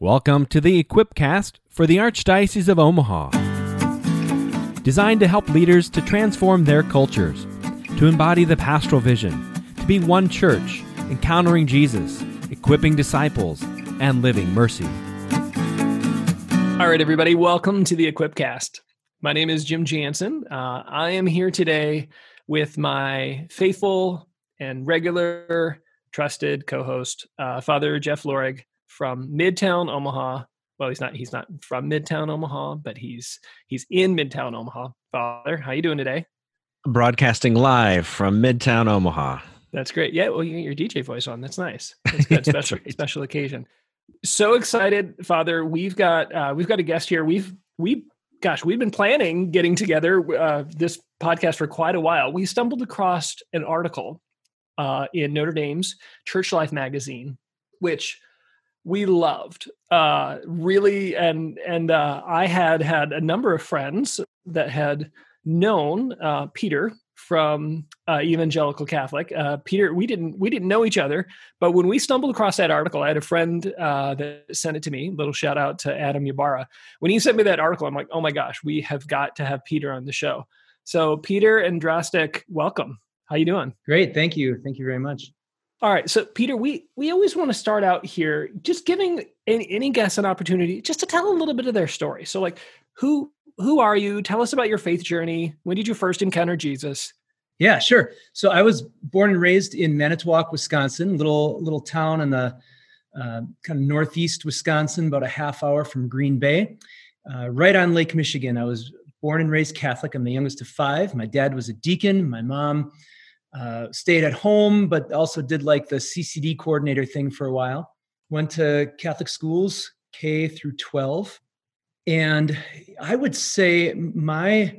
Welcome to the Equipcast for the Archdiocese of Omaha. Designed to help leaders to transform their cultures, to embody the pastoral vision, to be one church, encountering Jesus, equipping disciples, and living mercy. All right, everybody, welcome to the Equipcast. My name is Jim Jansen. Uh, I am here today with my faithful and regular trusted co-host, uh, Father Jeff Lorig from Midtown Omaha. Well, he's not he's not from Midtown Omaha, but he's he's in Midtown Omaha. Father, how you doing today? Broadcasting live from Midtown Omaha. That's great. Yeah, well, you get your DJ voice on. That's nice. That's good. Special right. special occasion. So excited, Father. We've got uh, we've got a guest here. We've we gosh, we've been planning getting together uh, this podcast for quite a while. We stumbled across an article uh, in Notre Dame's Church Life magazine, which we loved uh, really and and uh, i had had a number of friends that had known uh, peter from uh, evangelical catholic. Uh, peter we didn't we didn't know each other but when we stumbled across that article i had a friend uh, that sent it to me little shout out to adam yabara when he sent me that article i'm like oh my gosh we have got to have peter on the show. So peter Andrastek welcome. How you doing? Great thank you. Thank you very much all right. So, Peter, we we always want to start out here just giving any, any guest an opportunity just to tell a little bit of their story. So, like, who who are you? Tell us about your faith journey. When did you first encounter Jesus? Yeah, sure. So, I was born and raised in Manitowoc, Wisconsin, little little town in the uh, kind of northeast Wisconsin, about a half hour from Green Bay, uh, right on Lake Michigan. I was born and raised Catholic. I'm the youngest of five. My dad was a deacon. My mom uh, stayed at home, but also did like the CCD coordinator thing for a while. Went to Catholic schools, K through 12. And I would say my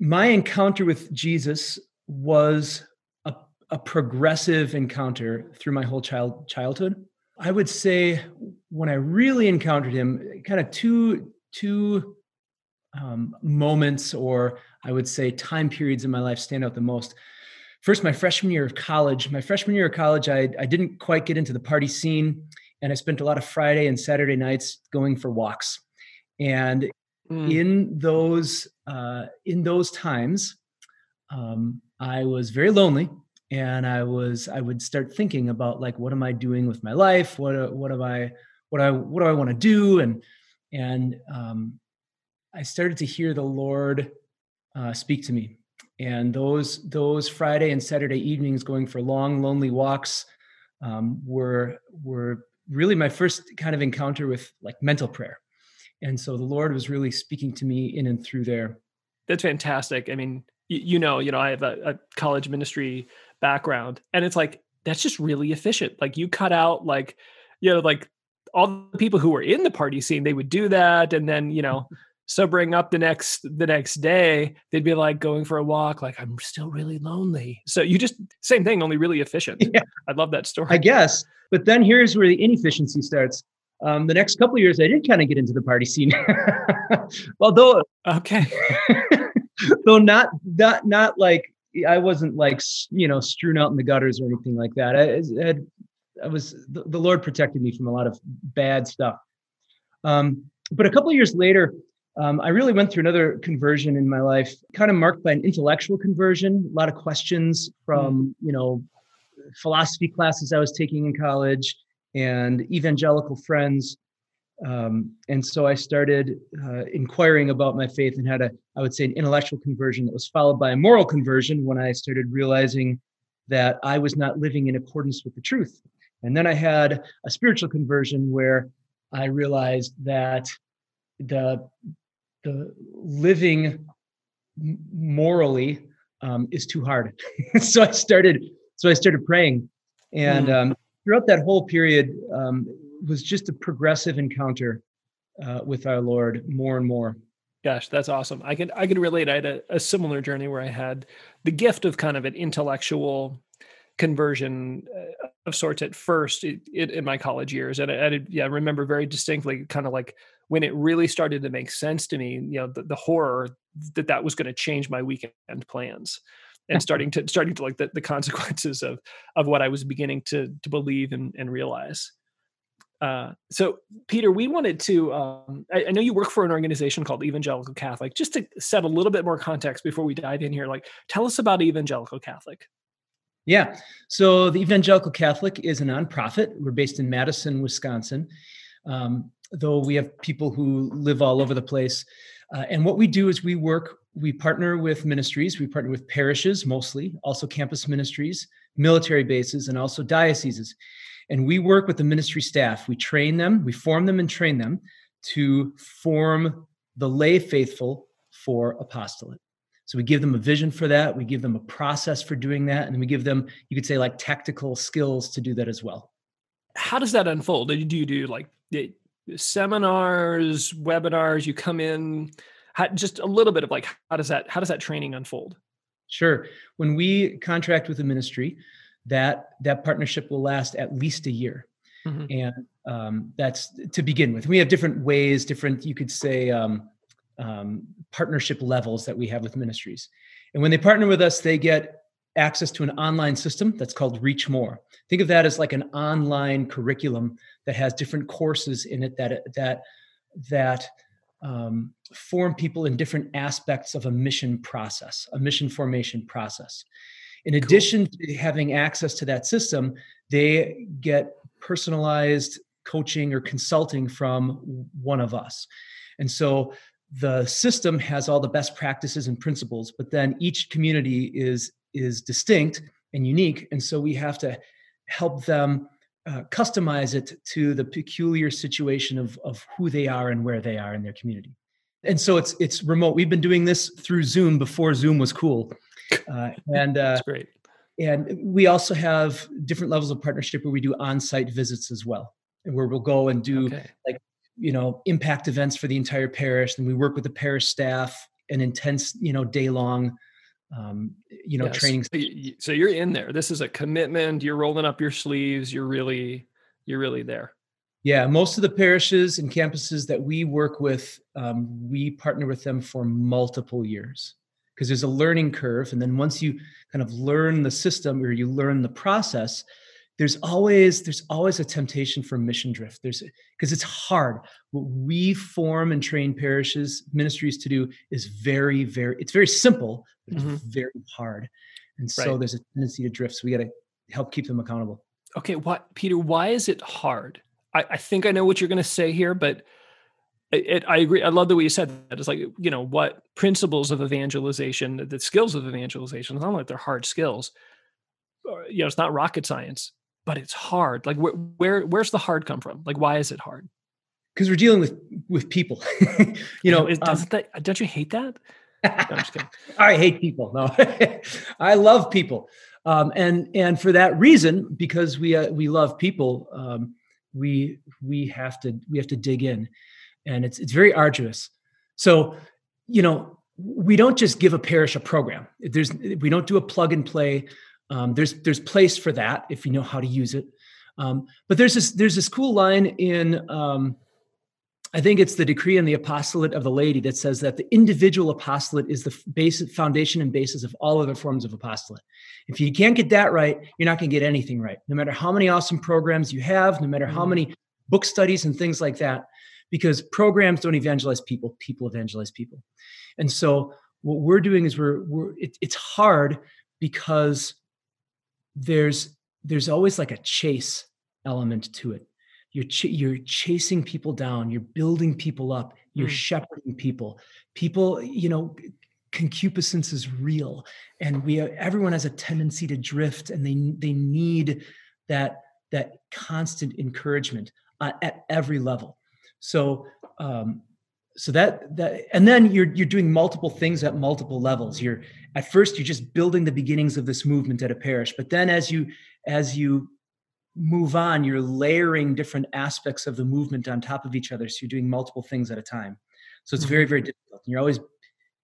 my encounter with Jesus was a, a progressive encounter through my whole child childhood. I would say when I really encountered him, kind of two two um, moments, or I would say time periods in my life stand out the most. First, my freshman year of college. My freshman year of college, I, I didn't quite get into the party scene, and I spent a lot of Friday and Saturday nights going for walks. And mm. in those uh, in those times, um, I was very lonely, and I was I would start thinking about like, what am I doing with my life? What what am I what I what do I want to do? And and um, I started to hear the Lord uh, speak to me. And those those Friday and Saturday evenings, going for long, lonely walks, um, were were really my first kind of encounter with like mental prayer. And so the Lord was really speaking to me in and through there. That's fantastic. I mean, you, you know, you know, I have a, a college ministry background, and it's like that's just really efficient. Like you cut out like you know like all the people who were in the party scene they would do that and then you know sobering up the next the next day they'd be like going for a walk like i'm still really lonely. So you just same thing only really efficient. Yeah. i love that story. I guess. But then here's where the inefficiency starts. Um, the next couple years i did kind of get into the party scene. Although okay. though not not not like i wasn't like you know strewn out in the gutters or anything like that. I, I, I was the, the lord protected me from a lot of bad stuff. Um, but a couple years later um, I really went through another conversion in my life, kind of marked by an intellectual conversion. A lot of questions from, mm. you know, philosophy classes I was taking in college and evangelical friends. Um, and so I started uh, inquiring about my faith and had a, I would say, an intellectual conversion that was followed by a moral conversion when I started realizing that I was not living in accordance with the truth. And then I had a spiritual conversion where I realized that the the living morally um, is too hard. so I started, so I started praying, and mm. um, throughout that whole period um, was just a progressive encounter uh, with our Lord, more and more. Gosh, that's awesome. I can I can relate. I had a, a similar journey where I had the gift of kind of an intellectual conversion uh, of sorts at first it, it, in my college years, and I, I yeah, I remember very distinctly, kind of like when it really started to make sense to me, you know, the, the horror that that was going to change my weekend plans and starting to starting to like the, the consequences of of what I was beginning to to believe and, and realize. Uh, so, Peter, we wanted to. Um, I, I, know you work for an organization called Evangelical Catholic. Just to set a little bit more context before we dive in here, like, tell us about Evangelical Catholic. Yeah. So, the Evangelical Catholic is a nonprofit. We're based in Madison, Wisconsin. Um, though we have people who live all over the place. Uh, and what we do is we work, we partner with ministries, we partner with parishes mostly, also campus ministries, military bases, and also dioceses. And we work with the ministry staff. We train them, we form them and train them to form the lay faithful for apostolate. So we give them a vision for that, we give them a process for doing that, and we give them, you could say, like tactical skills to do that as well. How does that unfold? Do you do like seminars, webinars? You come in, how, just a little bit of like how does that how does that training unfold? Sure. When we contract with a ministry, that that partnership will last at least a year, mm-hmm. and um, that's to begin with. We have different ways, different you could say um, um, partnership levels that we have with ministries, and when they partner with us, they get access to an online system that's called Reach More. Think of that as like an online curriculum that has different courses in it that that that um, form people in different aspects of a mission process, a mission formation process. In addition cool. to having access to that system, they get personalized coaching or consulting from one of us. And so the system has all the best practices and principles, but then each community is is distinct and unique. And so we have to help them uh, customize it to the peculiar situation of, of who they are and where they are in their community. And so it's it's remote. We've been doing this through Zoom before Zoom was cool. Uh, and uh, that's great. And we also have different levels of partnership where we do on-site visits as well, where we'll go and do okay. like you know impact events for the entire parish. And we work with the parish staff, an intense you know day long um, you know, yes. training. So you're in there. This is a commitment. You're rolling up your sleeves. You're really, you're really there. Yeah, most of the parishes and campuses that we work with, um, we partner with them for multiple years because there's a learning curve, and then once you kind of learn the system or you learn the process, there's always there's always a temptation for mission drift there's because it's hard what we form and train parishes ministries to do is very very it's very simple but it's mm-hmm. very hard and so right. there's a tendency to drift so we got to help keep them accountable okay what peter why is it hard i, I think i know what you're going to say here but it, it, I agree. I love the way you said that. It's like, you know, what principles of evangelization, the skills of evangelization, it's not like they're hard skills. You know, it's not rocket science but it's hard. Like where, where where's the hard come from? Like why is it hard? Because we're dealing with with people. you know, is, doesn't um, that don't you hate that? No, I hate people. No, I love people, um, and and for that reason, because we uh, we love people, um, we we have to we have to dig in, and it's it's very arduous. So, you know, we don't just give a parish a program. There's we don't do a plug and play um, there's there's place for that if you know how to use it. Um, but there's this there's this cool line in um, I think it's the decree and the apostolate of the laity that says that the individual apostolate is the basic foundation and basis of all other forms of apostolate. If you can't get that right, you're not going to get anything right. No matter how many awesome programs you have, no matter how mm. many book studies and things like that, because programs don't evangelize people, people evangelize people. And so what we're doing is we're, we're it, it's hard because there's there's always like a chase element to it. You're ch- you're chasing people down you're building people up you're mm. shepherding people. People you know concupiscence is real and we everyone has a tendency to drift and they they need that that constant encouragement uh, at every level. So um so that that and then you're you're doing multiple things at multiple levels. You're at first you're just building the beginnings of this movement at a parish but then as you as you move on you're layering different aspects of the movement on top of each other. So you're doing multiple things at a time. So it's very mm-hmm. very difficult. You're always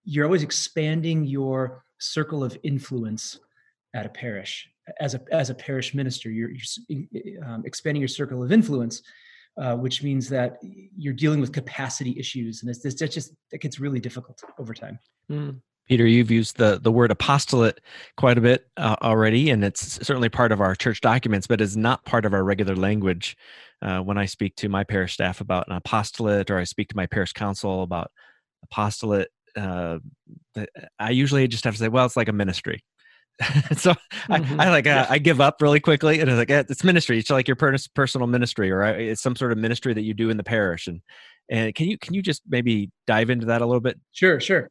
you're always expanding your circle of influence at a parish. As a as a parish minister you're, you're um, expanding your circle of influence uh, which means that you're dealing with capacity issues, and it's, it's just that gets really difficult over time. Mm. Peter, you've used the, the word apostolate quite a bit uh, already, and it's certainly part of our church documents, but is not part of our regular language. Uh, when I speak to my parish staff about an apostolate, or I speak to my parish council about apostolate, uh, I usually just have to say, well, it's like a ministry. so mm-hmm. I, I, like uh. I give up really quickly, and it's like eh, it's ministry. It's like your personal ministry, or it's some sort of ministry that you do in the parish. And and can you can you just maybe dive into that a little bit? Sure, sure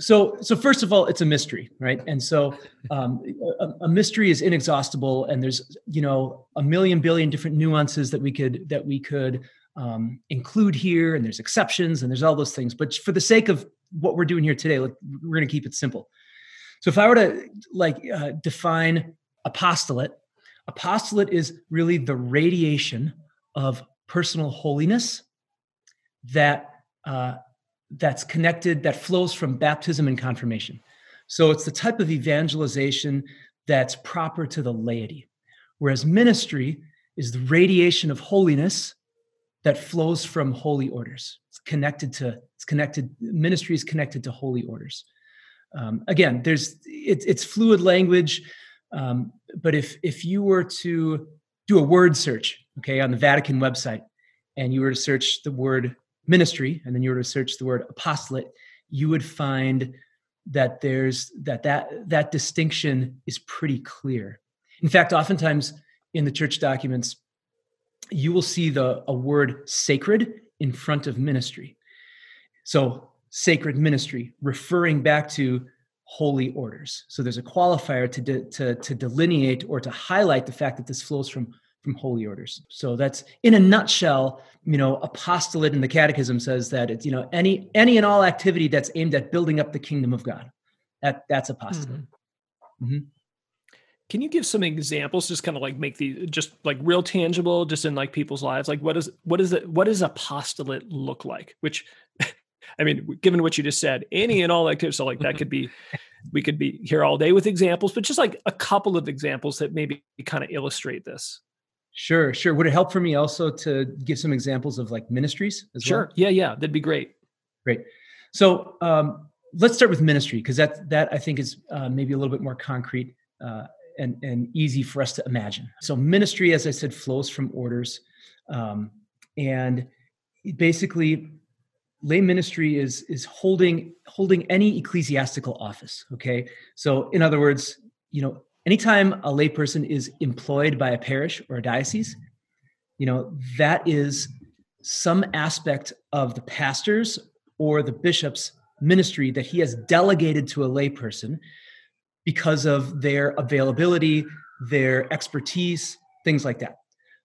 so so first of all it's a mystery right and so um, a, a, mystery is inexhaustible and there's you know a million billion different nuances that we could that we could um, include here and there's exceptions and there's all those things but for the sake of what we're doing here today we're going to keep it simple so if i were to like uh, define apostolate apostolate is really the radiation of personal holiness that uh, that's connected, that flows from baptism and confirmation. So it's the type of evangelization that's proper to the laity. Whereas ministry is the radiation of holiness that flows from holy orders. It's connected to, it's connected, ministry is connected to holy orders. Um, again, there's, it, it's fluid language. Um, but if, if you were to do a word search, okay, on the Vatican website, and you were to search the word ministry and then you were to search the word apostolate you would find that there's that that that distinction is pretty clear in fact oftentimes in the church documents you will see the a word sacred in front of ministry so sacred ministry referring back to holy orders so there's a qualifier to, de, to, to delineate or to highlight the fact that this flows from from holy orders. So that's in a nutshell, you know, apostolate in the catechism says that it's, you know, any any and all activity that's aimed at building up the kingdom of God. That that's apostolate. Mm-hmm. Mm-hmm. Can you give some examples, just kind of like make the just like real tangible, just in like people's lives? Like what is what is it what does apostolate look like? Which I mean, given what you just said, any and all activities. so like that could be we could be here all day with examples, but just like a couple of examples that maybe kind of illustrate this. Sure, sure. Would it help for me also to give some examples of like ministries as sure. well? Sure. Yeah, yeah. That'd be great. Great. So um, let's start with ministry because that that I think is uh, maybe a little bit more concrete uh, and and easy for us to imagine. So ministry, as I said, flows from orders, um, and basically, lay ministry is is holding holding any ecclesiastical office. Okay. So in other words, you know, anytime a layperson is employed by a parish or a diocese, you know, that is some aspect of the pastor's or the bishop's ministry that he has delegated to a layperson because of their availability, their expertise, things like that.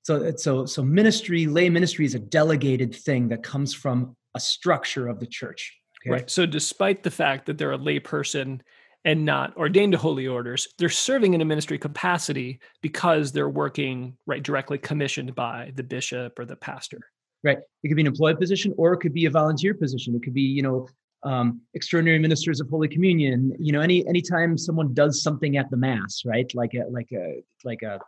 So, so, so ministry, lay ministry is a delegated thing that comes from a structure of the church. Okay? Right. So, despite the fact that they're a layperson, and not ordained to holy orders they're serving in a ministry capacity because they're working right directly commissioned by the bishop or the pastor right it could be an employed position or it could be a volunteer position it could be you know um, extraordinary ministers of holy communion you know any anytime someone does something at the mass right like a like a like a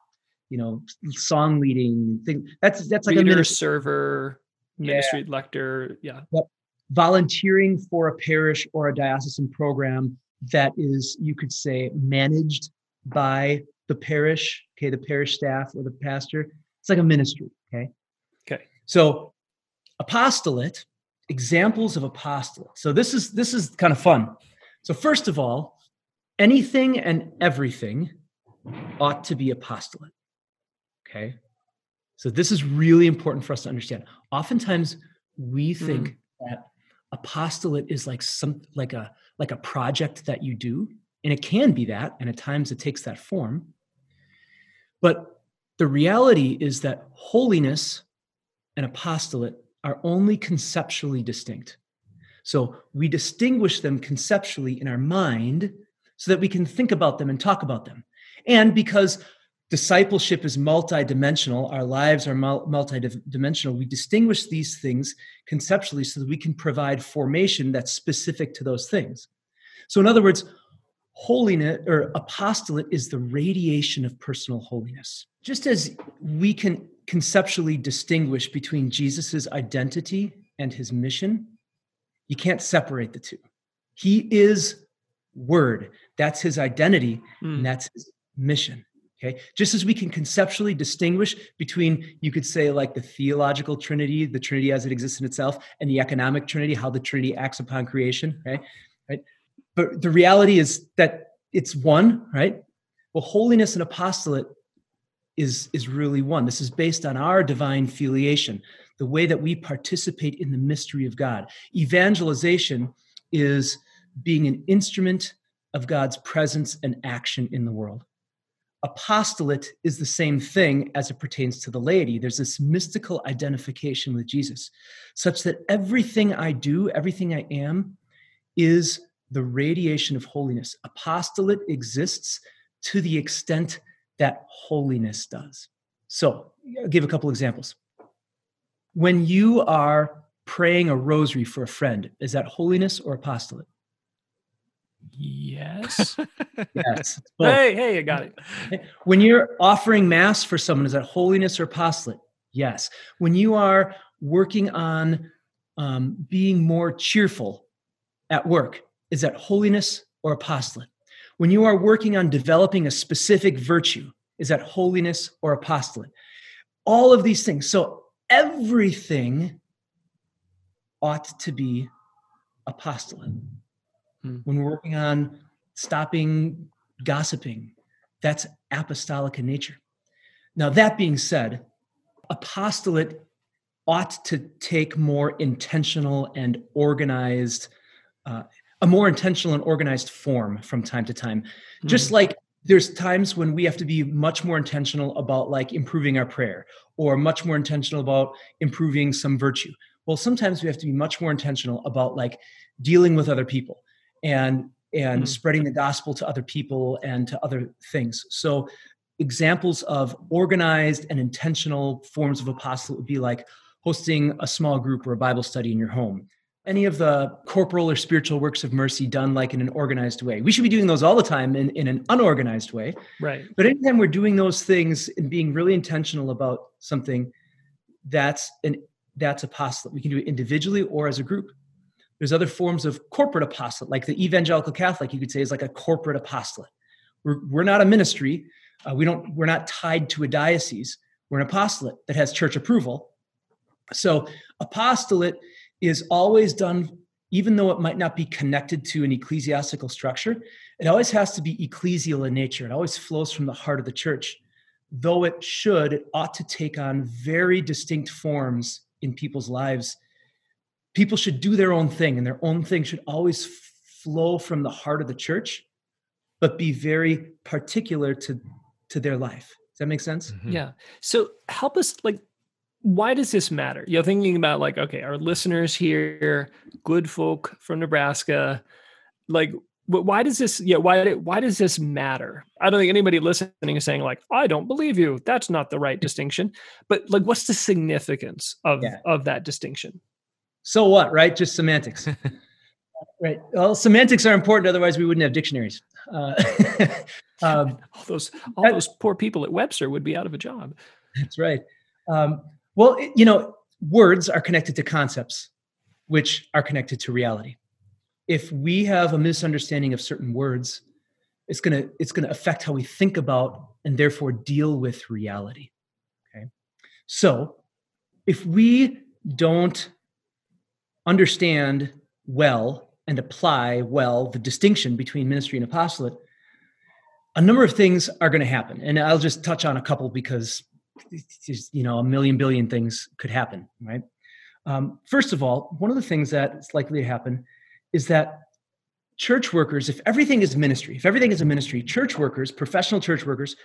you know song leading thing that's that's like Reader, a ministry. server ministry yeah. lector yeah yep. volunteering for a parish or a diocesan program that is, you could say, managed by the parish, okay, the parish staff or the pastor. It's like a ministry, okay? Okay. So apostolate, examples of apostolate. So this is this is kind of fun. So first of all, anything and everything ought to be apostolate. Okay? So this is really important for us to understand. Oftentimes we think mm. that apostolate is like some like a like a project that you do and it can be that and at times it takes that form but the reality is that holiness and apostolate are only conceptually distinct so we distinguish them conceptually in our mind so that we can think about them and talk about them and because discipleship is multidimensional our lives are multidimensional we distinguish these things conceptually so that we can provide formation that's specific to those things so in other words holiness or apostolate is the radiation of personal holiness just as we can conceptually distinguish between jesus's identity and his mission you can't separate the two He is Word. That's his identity, Mm. and that's his mission. Okay. Just as we can conceptually distinguish between, you could say, like the theological Trinity, the Trinity as it exists in itself, and the economic Trinity, how the Trinity acts upon creation, right? Right. But the reality is that it's one, right? Well, holiness and apostolate is is really one. This is based on our divine filiation, the way that we participate in the mystery of God. Evangelization is being an instrument of God's presence and action in the world. Apostolate is the same thing as it pertains to the laity. There's this mystical identification with Jesus, such that everything I do, everything I am, is the radiation of holiness. Apostolate exists to the extent that holiness does. So, I'll give a couple examples. When you are praying a rosary for a friend, is that holiness or apostolate? Yes. Yes. both. hey, hey, I got it. When you're offering mass for someone, is that holiness or apostolate? Yes. When you are working on um, being more cheerful at work, is that holiness or apostolate? When you are working on developing a specific virtue, is that holiness or apostolate? All of these things. So everything ought to be apostolate. Hmm. When we're working on stopping gossiping, that's apostolic in nature. Now, that being said, apostolate ought to take more intentional and organized, uh, a more intentional and organized form from time to time. Just like there's times when we have to be much more intentional about like improving our prayer or much more intentional about improving some virtue. Well, sometimes we have to be much more intentional about like dealing with other people and and Mm. spreading the gospel to other people and to other things. So examples of organized and intentional forms of apostolate would be like hosting a small group or a Bible study in your home. Any of the corporal or spiritual works of mercy done like in an organized way. We should be doing those all the time in, in an unorganized way. Right. But anytime we're doing those things and being really intentional about something, that's an that's apostolate. We can do it individually or as a group. There's other forms of corporate apostolate, like the evangelical Catholic, you could say is like a corporate apostolate. We're, we're not a ministry. Uh, we don't, we're not tied to a diocese. We're an apostolate that has church approval. So apostolate is always done, even though it might not be connected to an ecclesiastical structure, it always has to be ecclesial in nature. It always flows from the heart of the church. Though it should, it ought to take on very distinct forms in people's lives people should do their own thing and their own thing should always flow from the heart of the church but be very particular to to their life does that make sense Mhm. Yeah. So help us like why does this matter? you're thinking about like, okay, our listeners here, good folk from Nebraska, like wh- why does this yeah, why why does this matter? I don't think anybody listening is saying like, I don't believe you. That's not the right distinction. But like what's the significance of Yeah. of that distinction? So what right just semantics right well semantics are important otherwise we wouldn't have dictionaries uh, um, All those all That- those poor people at Webster would be out of a job. That's right. Um, well, it- you know, words are connected to concepts, which are connected to reality. If we have a misunderstanding of certain words, it's gonna it's gonna affect how we think about and therefore deal with reality. Okay, so if we don't understand well and apply well the distinction between ministry and apostolate, a number of things are going to happen, and I'll just touch on a couple because you know a million billion things could happen right? Um, first of all one of the things that's likely to happen is that church workers if everything is ministry if everything is a ministry church workers professional church workers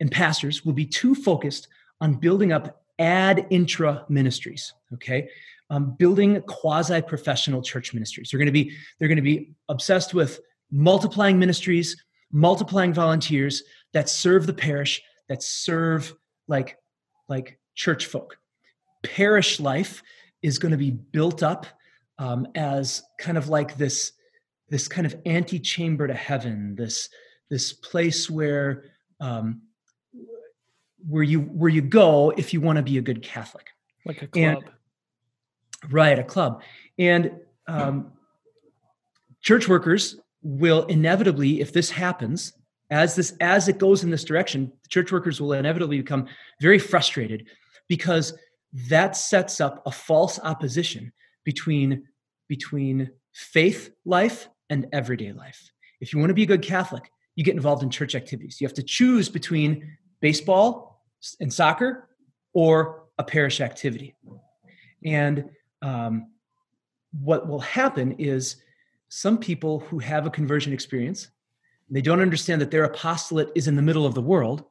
and pastors will be too focused on building up ad intra ministries okay um, building quasi professional church ministries. They're going to be they're going to be obsessed with multiplying ministries multiplying volunteers that serve the parish that serve like like church folk. Parish life is going to be built up um, as kind of like this this kind of antechamber to heaven this this place where um, where you where you go if you want to be a good catholic. Like a And- club. Right a club and um, church workers will inevitably, if this happens, as this as it goes in this direction, church workers will inevitably become very frustrated because that sets up a false opposition between between faith life and everyday life. If you want to be a good Catholic, you get involved in church activities. You have to choose between baseball and soccer or a parish activity. And um, what will happen is some people who have a conversion experience, they don't understand that their apostolate is in the middle of the world.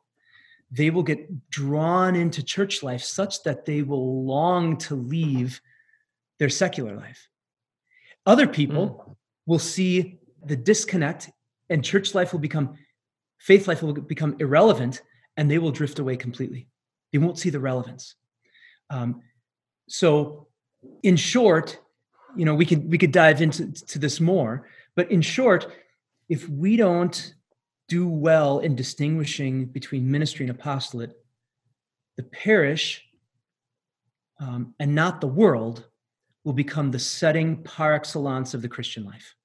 They will get drawn into church life such that they will long to leave their secular life. Other people mm. will see the disconnect and church life will become, faith life will become irrelevant and they will drift away completely. They won't see the relevance. Um, so, in short, you know, we could we could dive into to this more, but in short, if we don't do well in distinguishing between ministry and apostolate, the parish um, and not the world will become the setting par excellence of the Christian life.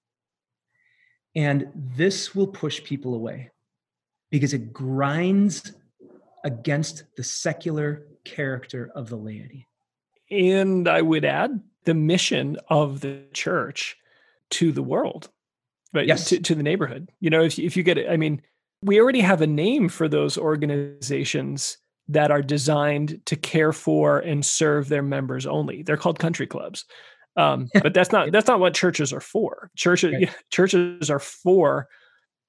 And this will push people away because it grinds against the secular character of the laity. And I would add the mission of the church to the world, right? Yes. To, to the neighborhood. You know, if, if you get it, I mean, we already have a name for those organizations that are designed to care for and serve their members only. They're called country clubs. Um, but that's not that's not what churches are for. Churches right. churches are for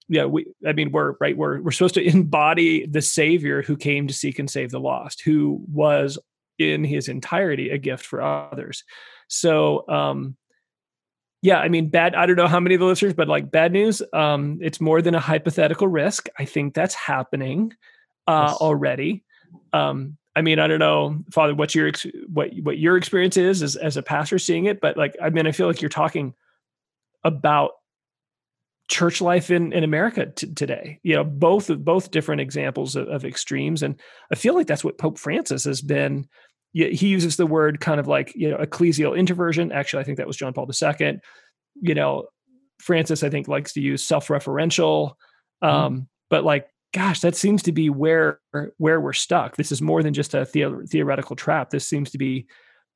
yeah, we I mean we're right we're we're supposed to embody the savior who came to seek and save the lost, who was in his entirety a gift for others. So um yeah, I mean bad I don't know how many of the listeners but like bad news um it's more than a hypothetical risk. I think that's happening uh yes. already. Um I mean, I don't know, Father, what your what what your experience is as as a pastor seeing it, but like, I mean, I feel like you're talking about church life in in America t- today. You know, both both different examples of, of, extremes, and I feel like that's what Pope Francis has been. He uses the word kind of like you know ecclesial introversion. Actually, I think that was John Paul II. You know, Francis I think likes to use self-referential, mm-hmm. um, but like gosh, that seems to be where where we're stuck. This is more than just a the- theoretical trap. This seems to be,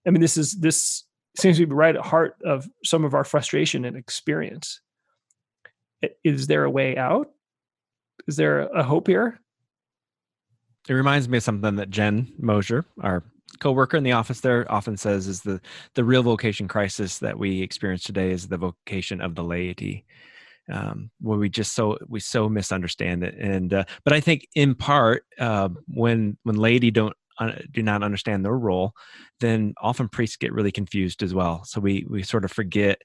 I mean, this is this seems to be right at heart of some of our frustration and experience. Is there a way out? Is there a hope here? It reminds me of something that Jen Mosier, our co-worker in the office there, often says is the the real vocation crisis that we experience today is the vocation of the laity um, where we just so we so misunderstand it. And uh, but I think in part uh, when when laity don't uh, do not understand their role, then often priests get really confused as well. So we we sort of forget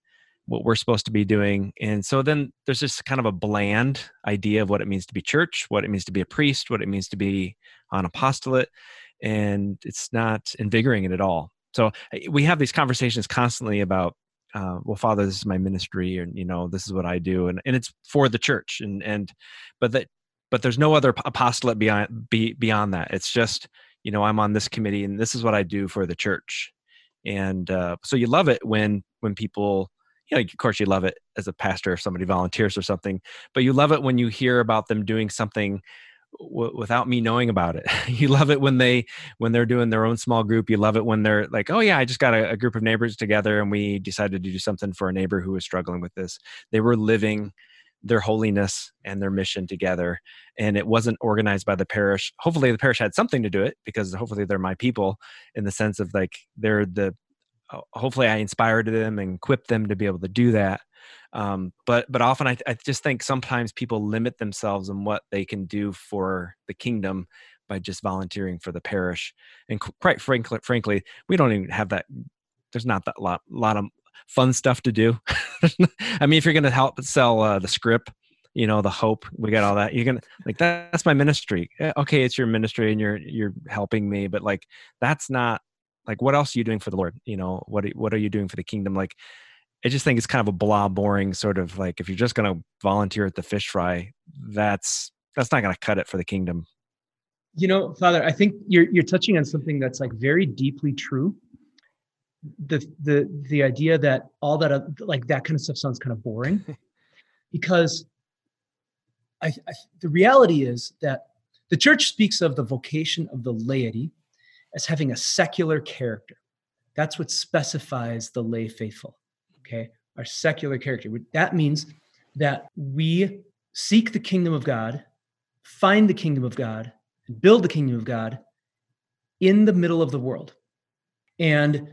what we're supposed to be doing. And so then there's this kind of a bland idea of what it means to be church, what it means to be a priest, what it means to be on apostolate, and it's not invigorating at all. So eh, we have these conversations constantly about uh, well father this is my ministry and you know this is what i do and, and it's for the church and and but that but there's no other apostolate beyond be, beyond that it's just you know i'm on this committee and this is what i do for the church and uh, so you love it when when people you know of course you love it as a pastor if somebody volunteers or something but you love it when you hear about them doing something w- without me knowing about it. you love it when they when they're doing their own small group. You love it when they're like, "Oh yeah, I just got a, a group of neighbors together and we decided to do something for a neighbor who was struggling with this." They were living their holiness and their mission together and it wasn't organized by the parish hopefully the parish had something to do it because hopefully they're my people in the sense of like they're the uh, hopefully i inspired them and equipped them to be able to do that um, but but often I, I just think sometimes people limit themselves in what they can do for the kingdom by just volunteering for the parish. And quite frankly frankly we don't even have that there's not that lot lot of fun stuff to do. I mean if you're going to help sell uh, the scrip you know the hope we got all that you're gonna like that, that's my ministry. Okay it's your ministry and you're you're helping me but like that's not like what else are you doing for the lord? You know what what are you doing for the kingdom? Like I just think it's kind of a blah, boring sort of like if you're just going to volunteer at the fish fry, that's that's not going to cut it for the kingdom. You know, Father, I think you're you're touching on something that's like very deeply true. the the the idea that all that uh, like that kind of stuff sounds kind of boring because I, I, the reality is that the church speaks of the vocation of the laity as having a secular character. That's what specifies the lay faithful. Okay, our secular character. That means that we seek the kingdom of God, find the kingdom of God, and build the kingdom of God in the middle of the world. And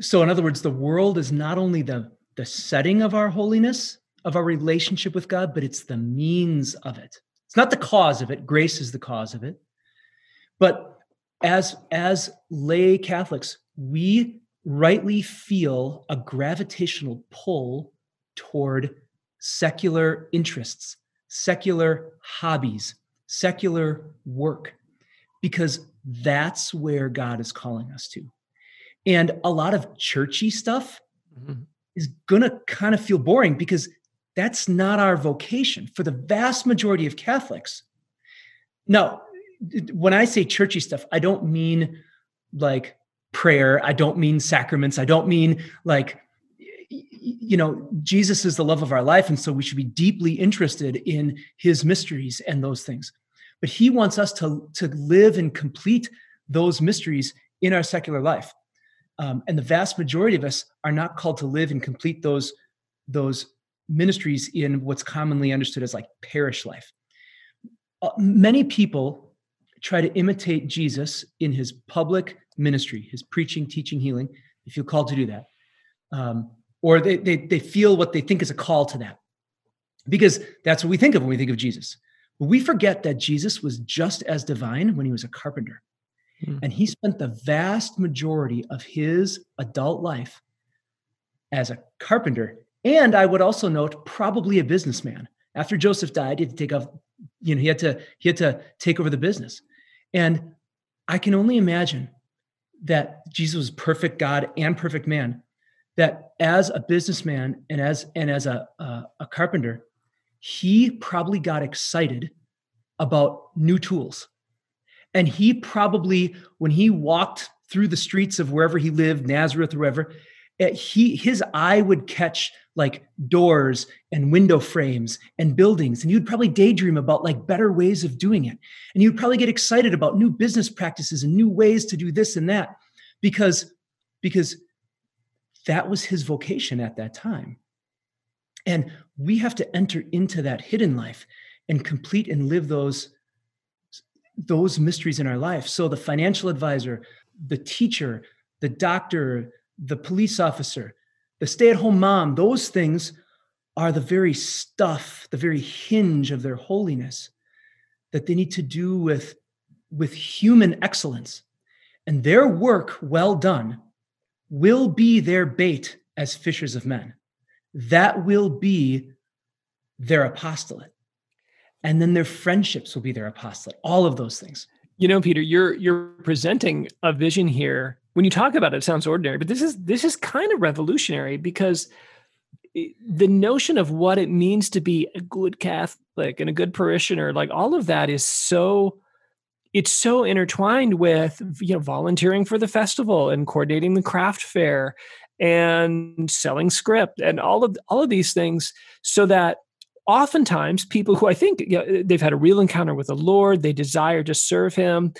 so, in other words, the world is not only the, the setting of our holiness, of our relationship with God, but it's the means of it. It's not the cause of it. Grace is the cause of it. But as, as lay Catholics, we rightly feel a gravitational pull toward secular interests, secular hobbies, secular work, because that's where God is calling us to. And a lot of churchy stuff mm-hmm. is going to kind of feel boring because that's not our vocation for the vast majority of Catholics. Now, when I say churchy stuff, I don't mean like prayer. I don't mean sacraments. I don't mean like, you know, Jesus is the love of our life. And so we should be deeply interested in his mysteries and those things. But he wants us to, to live and complete those mysteries in our secular life. Um, and the vast majority of us are not called to live and complete those, those ministries in what's commonly understood as like parish life. Uh, many people try to imitate Jesus in his public ministry, his preaching, teaching, healing. They feel called to do that. Um, or they, they, they feel what they think is a call to that because that's what we think of when we think of Jesus. But we forget that Jesus was just as divine when he was a carpenter. Hmm. And he spent the vast majority of his adult life as a carpenter. And I would also note, probably a businessman. After Joseph died, he had to take off, you know, he had to, he had to take over the business. And I can only imagine that Jesus was perfect God and perfect man, that as a businessman and as and as a, a, a carpenter, he probably got excited about new tools. And he probably, when he walked through the streets of wherever he lived, Nazareth or wherever, Eh, he his eye would catch like doors and window frames and buildings and you'd probably daydream about like better ways of doing it. And you'd probably get excited about new business practices and new ways to do this and that because because that was his vocation at that time. And we have to enter into that hidden life and complete and live those those mysteries in our life. So the financial advisor the teacher the doctor the police officer the stay at home mom, those things are the very stuff, the very hinge of their holiness that they need to do with, with human excellence. And their work well done will be their bait as fishers of men. That will be their apostolate. And then their friendships will be their apostolate. All of those things. You know, Peter, you're you're presenting a vision here when you talk about it, it sounds ordinary, but this is this is kind of revolutionary because the notion of what it means to be a good Catholic and a good parishioner, like all of that is so it's so intertwined with you know volunteering for the festival and coordinating the craft fair and selling scrip and all of all of these things so that oftentimes people who I think you know, they've had a real encounter with the Lord, they desire to serve him,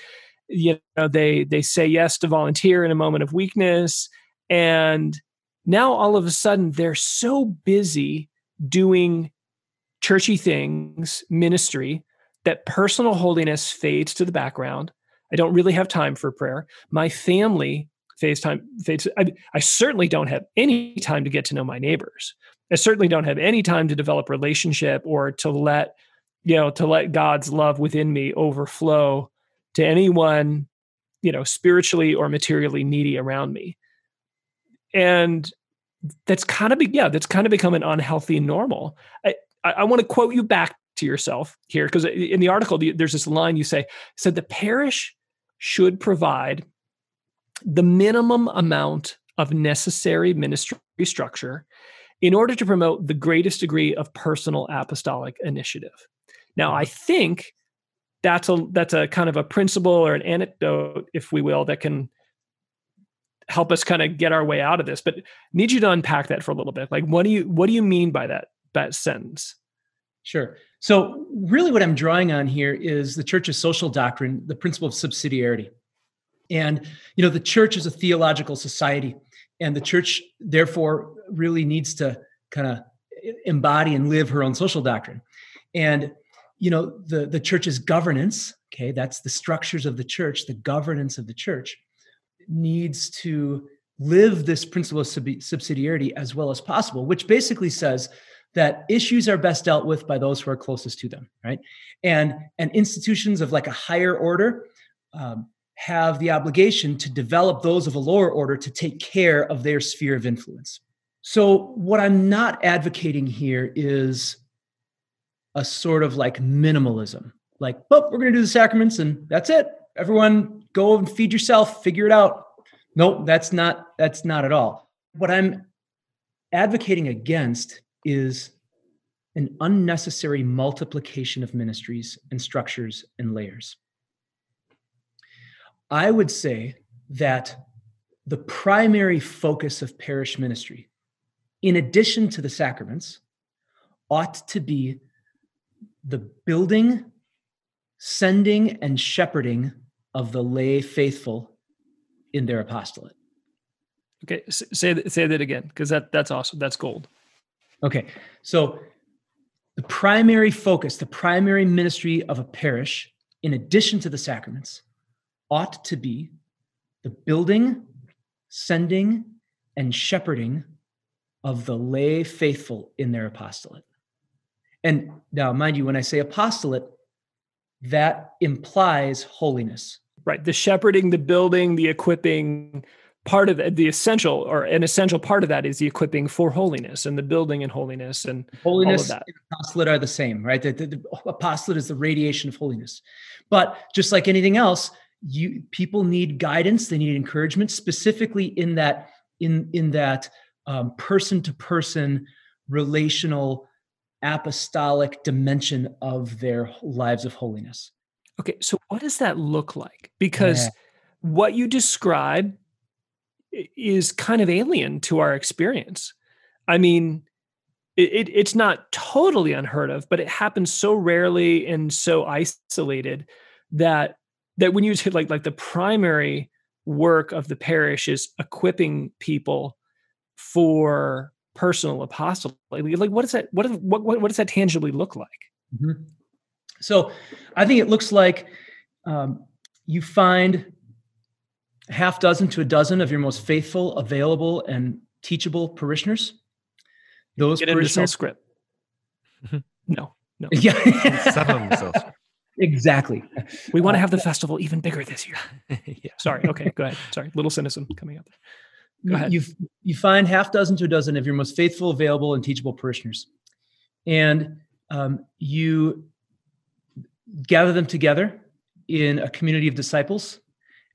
you know they they say yes to volunteer in a moment of weakness. And now all of a sudden they're so busy doing churchy things ministry that personal holiness fades to the background. I don't really have time for prayer. My family fades time fades I, I certainly don't have any time to get to know my neighbors. I certainly don't have any time to develop relationship or to let you know to let god's love within me overflow to anyone you know spiritually or materially needy around me. And that's kind of be, yeah that's kind of become an unhealthy normal. I i, I want to quote you back to yourself here because in the article there's this line you say said the parish should provide the minimum amount of necessary ministry structure in order to promote the greatest degree of personal apostolic initiative. Now hmm. i think that's a that's a kind of a principle or an anecdote if we will that can help us kind of get our way out of this. But need you to unpack that for a little bit. Like, what do you what do you mean by that that sentence? Sure. So, really, what I'm drawing on here is the church's social doctrine, the principle of subsidiarity. And, you know, the church is a theological society, and the church, therefore, really needs to kind of embody and live her own social doctrine. And, you know, the, the church's governance, okay, that's the structures of the church, the governance of the church needs to live this principle of subsidiarity as well as possible, which basically says that issues are best dealt with by those who are closest to them, right? And and institutions of like a higher order um, have the obligation to develop those of a lower order to take care of their sphere of influence. So what I'm not advocating here is a sort of like minimalism, like, oh, we're going to do the sacraments and that's it. Everyone go and feed yourself, figure it out. Nope, that's not that's not at all. What I'm advocating against is an unnecessary multiplication of ministries and structures and layers. I would say that the primary focus of parish ministry, in addition to the sacraments, ought to be the building, sending, and shepherding of the lay faithful in their apostolate. Okay, say say that again because that that's awesome. That's gold. Okay, so the primary focus, the primary ministry of a parish, in addition to the sacraments, ought to be the building, sending, and shepherding of the lay faithful in their apostolate. And now, mind you, when I say apostolate, that implies holiness. Right. The shepherding, the building, the equipping, part of the, the, essential or an essential part of that is the equipping for holiness and the building in holiness and holiness and apostolate are the same right the, the, the, apostolate is the radiation of holiness but just like anything else you people need guidance they need encouragement specifically in that in in that person to person relational apostolic dimension of their lives of holiness okay so what does that look like because yeah. what you describe is kind of alien to our experience. I mean, it, it, it's not totally unheard of, but it happens so rarely and so isolated that that when you hit like like the primary work of the parish is equipping people for personal apostolate. Like, what does that what what what does that tangibly look like? Mm-hmm. So, I think it looks like um, you find half dozen to a dozen of your most faithful, available, and teachable parishioners. Those Get parishioners scrip. no, no. Yeah. exactly. We want to have the uh, festival even bigger this year. yeah. Sorry. Okay. Go ahead. Sorry. Little cynicism coming up there. Go ahead. You you find half dozen to a dozen of your most faithful, available, and teachable parishioners, and um, you gather them together in a community of disciples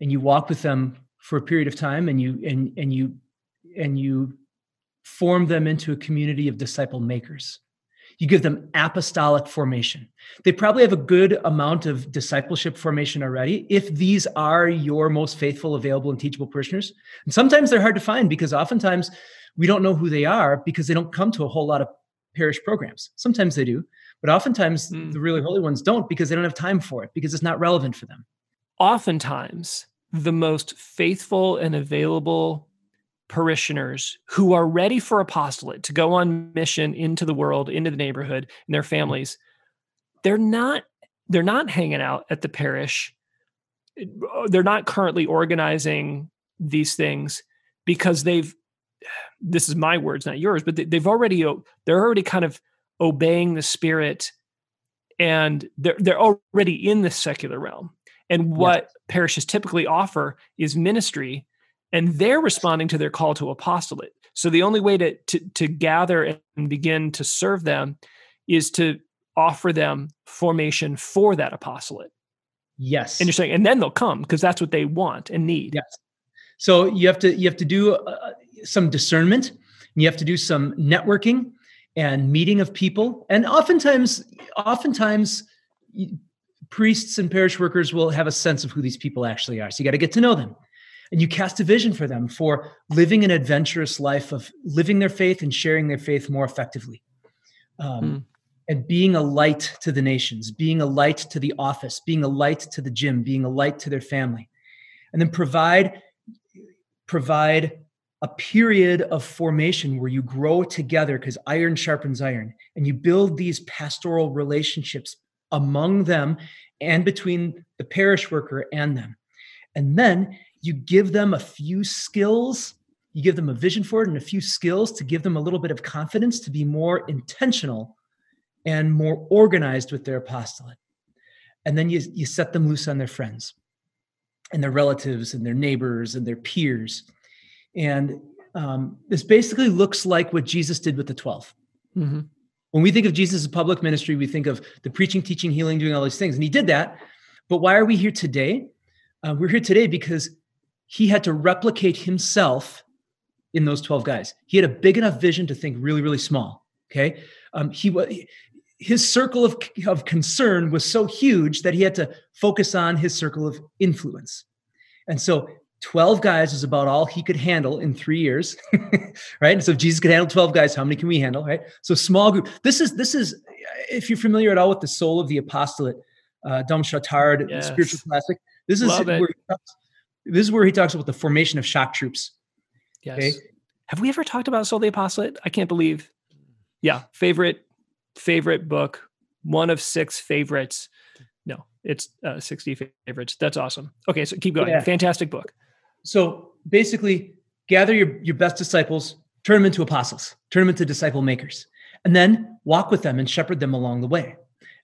and you walk with them for a period of time and you and and you and you form them into a community of disciple makers you give them apostolic formation. They probably have a good amount of discipleship formation already if these are your most faithful available and teachable parishioners. And sometimes they're hard to find because oftentimes we don't know who they are because they don't come to a whole lot of parish programs. Sometimes they do but oftentimes mm. the really holy ones don't because they don't have time for it because it's not relevant for them. Oftentimes the most faithful and available parishioners who are ready for apostolate to go on mission into the world into the neighborhood and their families they're not they're not hanging out at the parish they're not currently organizing these things because they've this is my words not yours but they've already they're already kind of obeying the spirit and they're they're already in the secular realm and what yes. parishes typically offer is ministry, and they're responding to their call to apostolate. So the only way to, to, to gather and begin to serve them is to offer them formation for that apostolate. Yes. And you're saying, and then they'll come because that's what they want and need. Yes. So you have to you have to do uh, some discernment. You have to do some networking and meeting of people, and oftentimes, oftentimes priests and parish workers will have a sense of who these people actually are. So you got to get to know them. And you cast a vision for them for living an adventurous life of living their faith and sharing their faith more effectively. Um, mm. and being a light to the nations being a light to the office being a light to the gym being a light to their family. And then provide provide a period of formation where you grow together because iron sharpens iron. And you build these pastoral relationships among them and between the parish worker and them. And then you give them a few skills you give them a vision for it and a few skills to give them a little bit of confidence to be more intentional and more organized with their apostolate. And then you, you set them loose on their friends and their relatives and their neighbors and their peers. And um, this basically looks like what jesus did with the 12 mm-hmm. when we think of jesus' public ministry we think of the preaching teaching healing doing all these things. And he did that. But why are we here today? Uh, we're here today because he had to replicate himself in those 12 guys. He had a big enough vision to think really, really small. Okay. Um, he was his circle of, of concern was so huge that he had to focus on his circle of influence. And so 12 guys is about all he could handle in three years. right. And so if Jesus could handle 12 guys, how many can we handle? Right. So small group. This is this is if you're familiar at all with the soul of the apostolate, uh Dom Chautard, yes. spiritual classic. This is where he talks, this is where he talks about the formation of shock troops. Yes. Okay? Have we ever talked about Soul the Apostolate? I can't believe. Yeah, favorite favorite book, one of six favorites. No, it's uh, 60 favorites. That's awesome. Okay, so keep going. Yeah. Fantastic book. So basically, gather your, your best disciples, turn them into apostles, turn them into disciple makers, and then walk with them and shepherd them along the way.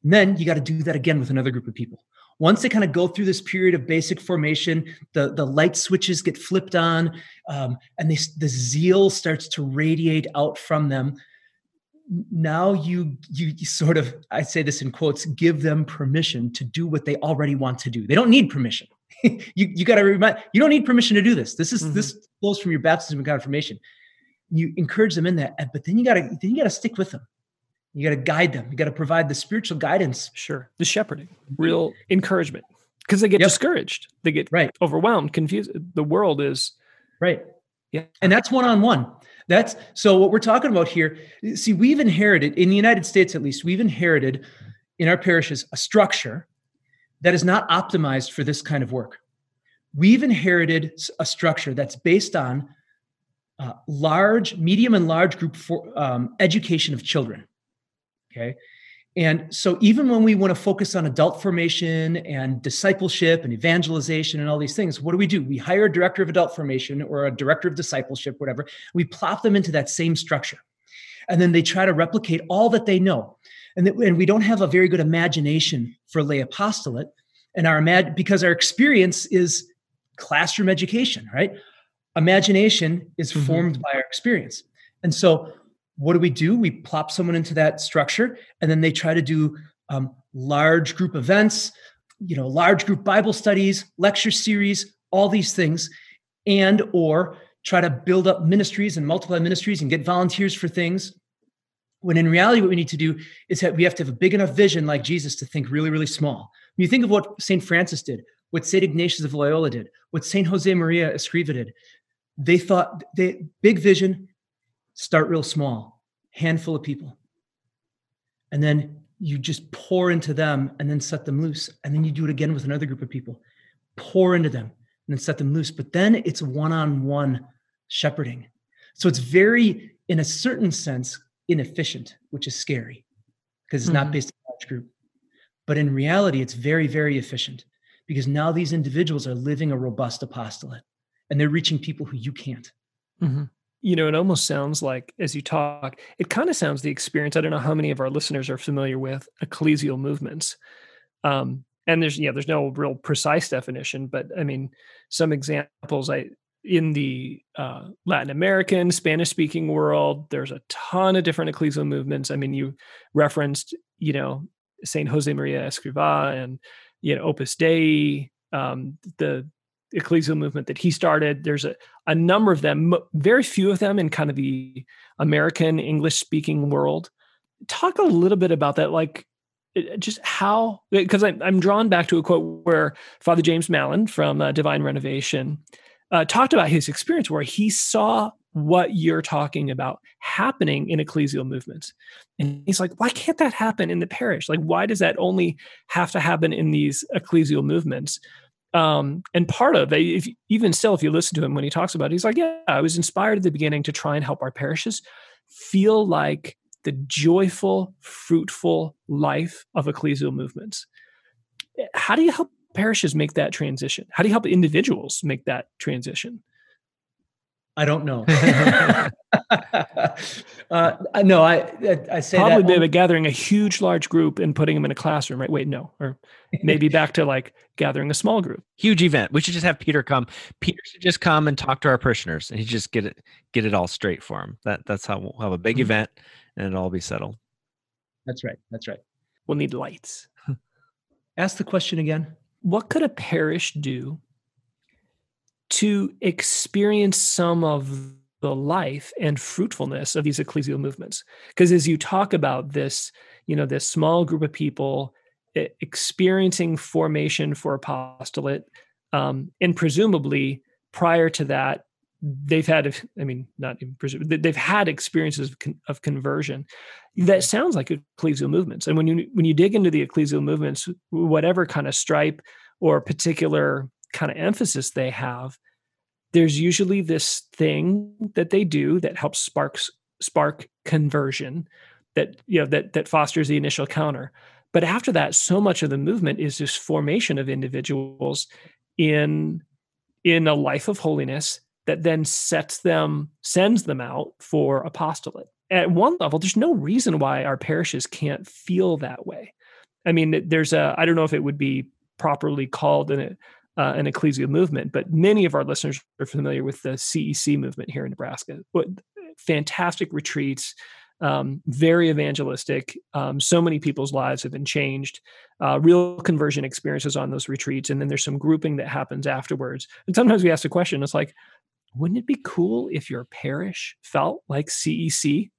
And then you got to do that again with another group of people once they kind of go through this period of basic formation, the, the light switches get flipped on, um, and they, the zeal starts to radiate out from them. Now you, you you sort of I say this in quotes give them permission to do what they already want to do. They don't need permission. you you got to remind you don't need permission to do this. This is mm-hmm. this flows from your baptism and confirmation. You encourage them in that, but then you got to then you got to stick with them you got to guide them. You got to provide the spiritual guidance. Sure. The shepherding. Real encouragement. Because they get yep. discouraged. They get right. overwhelmed confused. The world is right. Yeah. And that's one-on-one. That's so what we're talking about here see we've inherited in the united states at least we've inherited in our parishes a structure that is not optimized for this kind of work. We've inherited a structure that's based on uh, large medium and large group for um, education of children Okay. And so, even when we want to focus on adult formation and discipleship and evangelization and all these things, what do we do? We hire a director of adult formation or a director of discipleship, whatever. We plop them into that same structure. And then they try to replicate all that they know. And, that, and we don't have a very good imagination for lay apostolate. And our imag- because our experience is classroom education, right? Imagination is mm-hmm. formed by our experience. And so, what do we do? We plop someone into that structure, and then they try to do um, large group events, you know, large group Bible studies, lecture series, all these things, and or try to build up ministries and multiply ministries and get volunteers for things. When in reality, what we need to do is that we have to have a big enough vision like Jesus to think really, really small. When you think of what St. Francis did, what St. Ignatius of Loyola did, what St. Jose Maria Escriva did, they thought they big vision, Start real small, handful of people. And then you just pour into them and then set them loose. And then you do it again with another group of people. Pour into them and then set them loose. But then it's one on one shepherding. So it's very, in a certain sense, inefficient, which is scary because it's mm-hmm. not based on a large group. But in reality, it's very, very efficient because now these individuals are living a robust apostolate and they're reaching people who you can't. Mm-hmm you know, it almost sounds like as you talk, it kind of sounds the experience. I don't know how many of our listeners are familiar with ecclesial movements. Um, and there's, yeah, there's no real precise definition, but I mean, some examples I, in the uh, Latin American, Spanish speaking world, there's a ton of different ecclesial movements. I mean, you referenced, you know, Saint Jose Maria Escriva and, you know, Opus Dei, um, the ecclesial movement that he started. There's a, a number of them, very few of them in kind of the American English speaking world. Talk a little bit about that, like just how, because I'm, I'm drawn back to a quote where Father James Mallon from uh, Divine Renovation uh, talked about his experience where he saw what you're talking about happening in ecclesial movements. And he's like, why can't that happen in the parish? Like, why does that only have to happen in these ecclesial movements? Um, and part of if, even still, if you listen to him when he talks about it, he's like, yeah, I was inspired at the beginning to try and help our parishes feel like the joyful, fruitful life of ecclesial movements. How do you help parishes make that transition? How do you help individuals make that transition? I don't know. uh, no, I I say probably by gathering a huge, large group and putting them in a classroom, right? Wait, no, or maybe back to like gathering a small group. Huge event. We should just have Peter come. Peter should just come and talk to our parishioners, and he just get it get it all straight for him. That that's how we'll have a big mm-hmm. event, and it'll all be settled. That's right. That's right. We'll need lights. Ask the question again. What could a parish do to experience some of the life and fruitfulness of these ecclesial movements. Because as you talk about this you know this small group of people experiencing formation for apostolate um, and presumably prior to that they've had i mean not even presume they've had experiences of, con- of conversion. That sounds like ecclesial movements. And when you when you dig into the ecclesial movements whatever kind of stripe or particular kind of emphasis they have, there's usually this thing that they do that helps sparks spark conversion that you know that that fosters the initial counter. But after that, so much of the movement is this formation of individuals in in a life of holiness that then sets them sends them out for apostolate. At one level, there's no reason why our parishes can't feel that way. I mean, there's a I don't know if it would be properly called an uh, an ecclesial movement, but many of our listeners are familiar with the CEC movement here in Nebraska. What fantastic retreats, um, very evangelistic. Um, so many people's lives have been changed. Uh, real conversion experiences on those retreats, and then there's some grouping that happens afterwards. And sometimes we ask the question: It's like, wouldn't it be cool if your parish felt like CEC?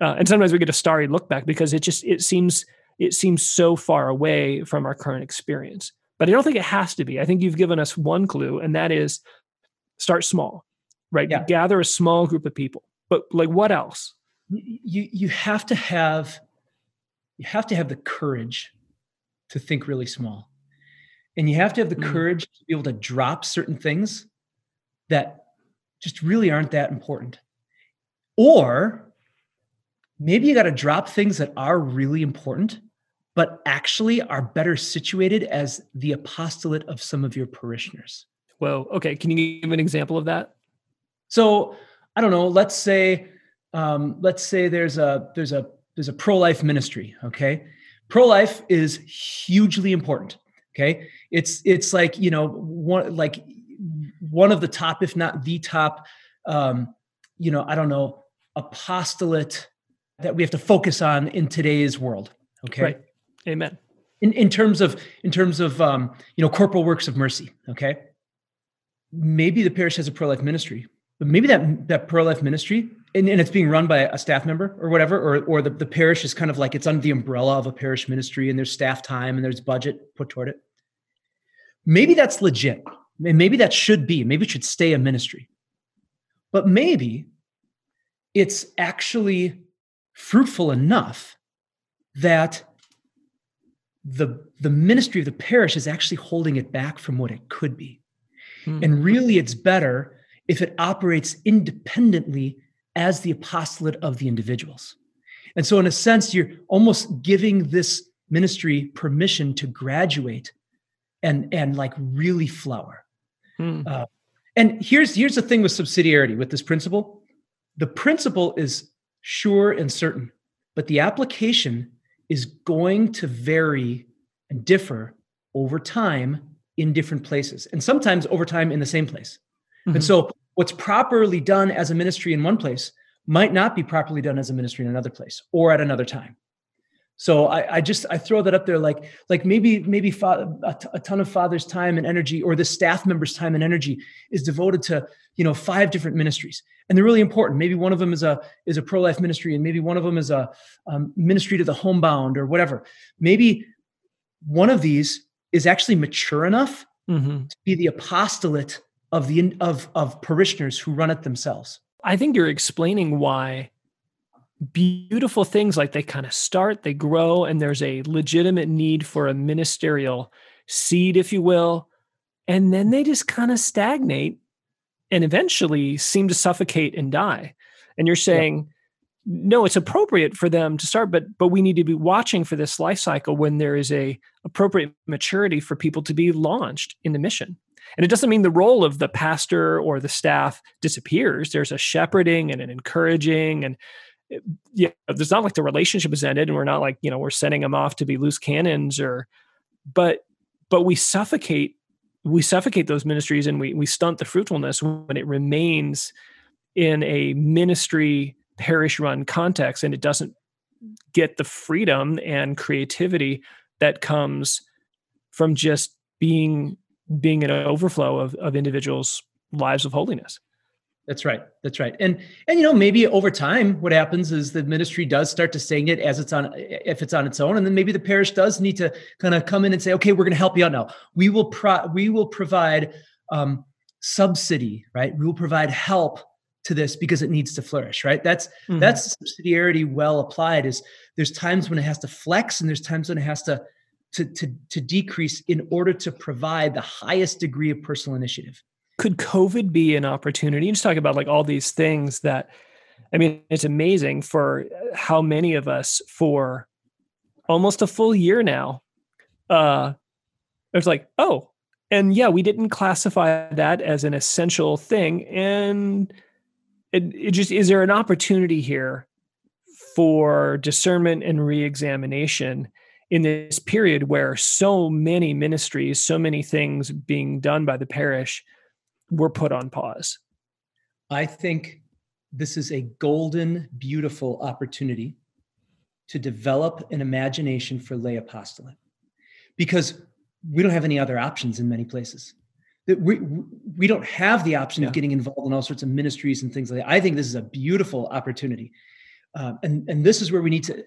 Uh, and sometimes we get a starry look back because it just it seems it seems so far away from our current experience. But I don't think it has to be. I think you've given us one clue, and that is start small, right? Yeah. Gather a small group of people. But like what else? You you have to have you have to have the courage to think really small. And you have to have the mm. courage to be able to drop certain things that just really aren't that important. Or maybe you got to drop things that are really important but actually are better situated as the apostolate of some of your parishioners. Well, okay. Can you give an example of that? So I don't know. Let's say, um, let's say there's a there's a there's a pro life ministry. Okay, pro life is hugely important. Okay, it's it's like you know one like one of the top, if not the top, um, you know I don't know apostolate that we have to focus on in today's world. Okay. Right. Amen. In, in terms of in terms of um, you know corporal works of mercy, okay. Maybe the parish has a pro life ministry, but maybe that that pro life ministry and, and, it's being run by a staff member or whatever, or or the, the parish is kind of like it's under the umbrella of a parish ministry and there's staff time and there's budget put toward it. Maybe that's legit. And maybe that should be, maybe it should stay a ministry. But maybe it's actually fruitful enough that the the ministry of the parish is actually holding it back from what it could be hmm. and really it's better if it operates independently as the apostolate of the individuals and so in a sense you're almost giving this ministry permission to graduate and and like really flower hmm. uh, and here's here's the thing with subsidiarity with this principle the principle is sure and certain but the application is going to vary and differ over time in different places and sometimes over time in the same place. Mm-hmm. And so what's properly done as a ministry in one place might not be properly done as a ministry in another place or at another time. So I, I just I throw that up there like like maybe maybe fa- a, t- a ton of father's time and energy or the staff members' time and energy is devoted to you know five different ministries and they're really important maybe one of them is a is a pro-life ministry and maybe one of them is a um, ministry to the homebound or whatever maybe one of these is actually mature enough mm-hmm. to be the apostolate of the of of parishioners who run it themselves. I think you're explaining why beautiful things like they kind of start, they grow, and there's a legitimate need for a ministerial seed, if you will. And then they just kind of stagnate and eventually seem to suffocate and die. And you're saying, yeah. no, it's appropriate for them to start, but but we need to be watching for this life cycle when there is a appropriate maturity for people to be launched in the mission. And it doesn't mean the role of the pastor or the staff disappears. There's a shepherding and an encouraging and yeah, it's not like the relationship is ended and we're not like, you know, we're sending them off to be loose cannons or but but we suffocate we suffocate those ministries and we we stunt the fruitfulness when it remains in a ministry parish run context and it doesn't get the freedom and creativity that comes from just being being an overflow of, of individuals lives of holiness that's right. That's right. And and you know maybe over time what happens is the ministry does start to sing it as it's on if it's on its own and then maybe the parish does need to kind of come in and say okay we're going to help you out now. We will pro- we will provide um, subsidy, right? We will provide help to this because it needs to flourish, right? That's mm-hmm. that's subsidiarity well applied is there's times when it has to flex and there's times when it has to to to, to decrease in order to provide the highest degree of personal initiative could COVID be an opportunity? You just talk about like all these things that, I mean, it's amazing for how many of us for almost a full year now, uh, it was like, oh, and yeah, we didn't classify that as an essential thing. And it, it just, is there an opportunity here for discernment and reexamination in this period where so many ministries, so many things being done by the parish were put on pause? I think this is a golden, beautiful opportunity to develop an imagination for lay apostolate because we don't have any other options in many places. That we we don't have the option yeah. of getting involved in all sorts of ministries and things like that. I think this is a beautiful opportunity, uh, and and this is where we need to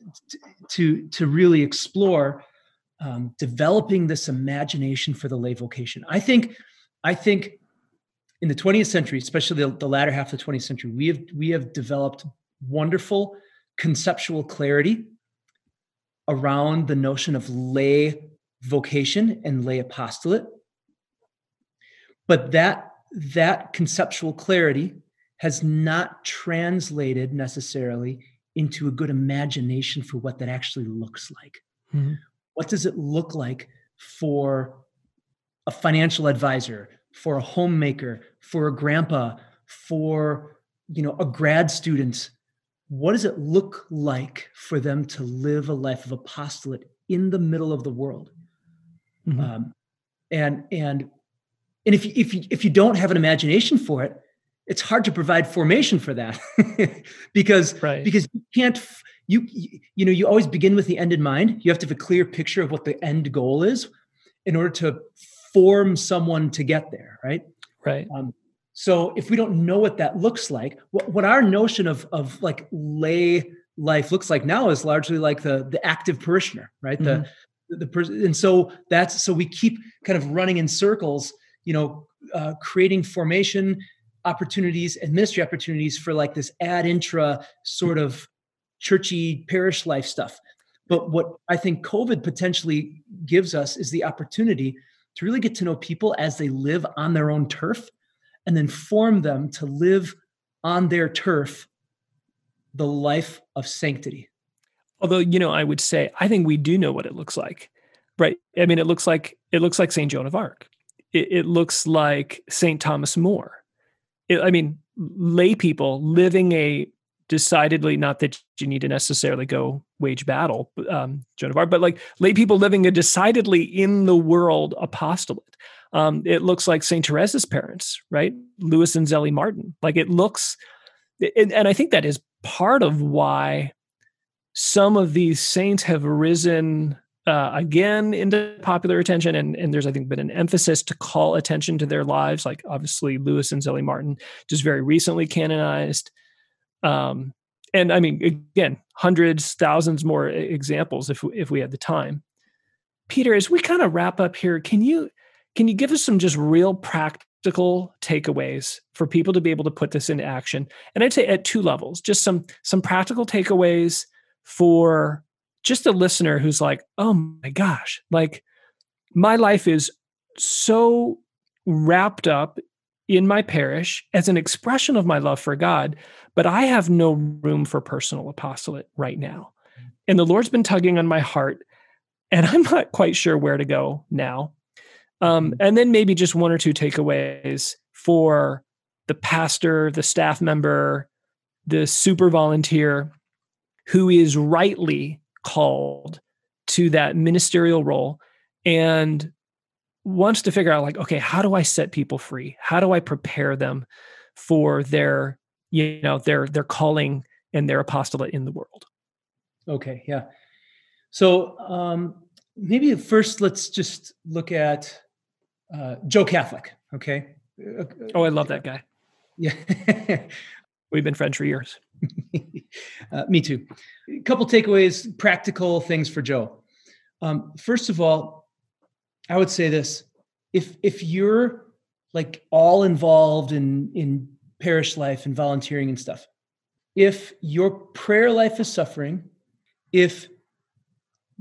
to to really explore um, developing this imagination for the lay vocation. I think I think in the 20th century, especially the, the latter half of the 20th century, we have we have developed wonderful conceptual clarity around the notion of lay vocation and lay apostolate. But that that conceptual clarity has not translated necessarily into a good imagination for what that actually looks like. Mm-hmm. What does it look like for a financial advisor, for a homemaker, for a grandpa, for you know a grad student, what does it look like for them to live a life of apostolate in the middle of the world? Mm-hmm. Um, and and and if you, if you if you don't have an imagination for it, it's hard to provide formation for that because right. because you can't you you know you always begin with the end in mind. You have to have a clear picture of what the end goal is in order to form someone to get there, right? Right. Um, so if we don't know what that looks like, what, what our notion of of like lay life looks like now is largely like the the active parishioner, right? Mm-hmm. The the person, and so that's so we keep kind of running in circles, you know, uh, creating formation opportunities and ministry opportunities for like this ad intra sort of churchy parish life stuff. But what I think COVID potentially gives us is the opportunity to really get to know people as they live on their own turf and then form them to live on their turf the life of sanctity. Although, you know, I would say I think we do know what it looks like. Right. I mean, it looks like it looks like St. Joan of Arc. It, it looks like St. Thomas More. It, I mean, lay people living a decidedly not that you need to necessarily go wage battle, um, Joan of Arc, but like lay people living a decidedly in the world apostolate. Um, it looks like Saint Teresa's parents, right? Lewis and Zélie Martin. Like it looks, and, and I think that is part of why some of these saints have risen uh, again into popular attention and, and there's i think been an emphasis to call attention to their lives like obviously lewis and zélie martin just very recently canonized um, and I mean, again, hundreds, thousands more examples if if we had the time. Peter, as we kind of wrap up here, can you can you give us some just real practical takeaways for people to be able to put this into action and i'd say at two levels just some some practical takeaways for just a listener who's like oh my gosh like my life is so wrapped up in my parish as an expression of my love for god but i have no room for personal apostolate right now. And the lord's been tugging on my heart and i'm not quite sure where to go now. Um, and then maybe just one or two takeaways for the pastor, the staff member, the super volunteer who is rightly called to that ministerial role. And wants to figure out like okay how do i set people free how do i prepare them for their you know their their calling and their apostolate in the world okay yeah so um maybe first let's just look at uh, Joe Catholic. Okay. Oh, I love that guy. Yeah. We've been friends for years. uh, me too. A couple takeaways, practical things for Joe. Um, first of all, I would say this: if if you're like all involved in in parish life and volunteering and stuff, if your prayer life is suffering, if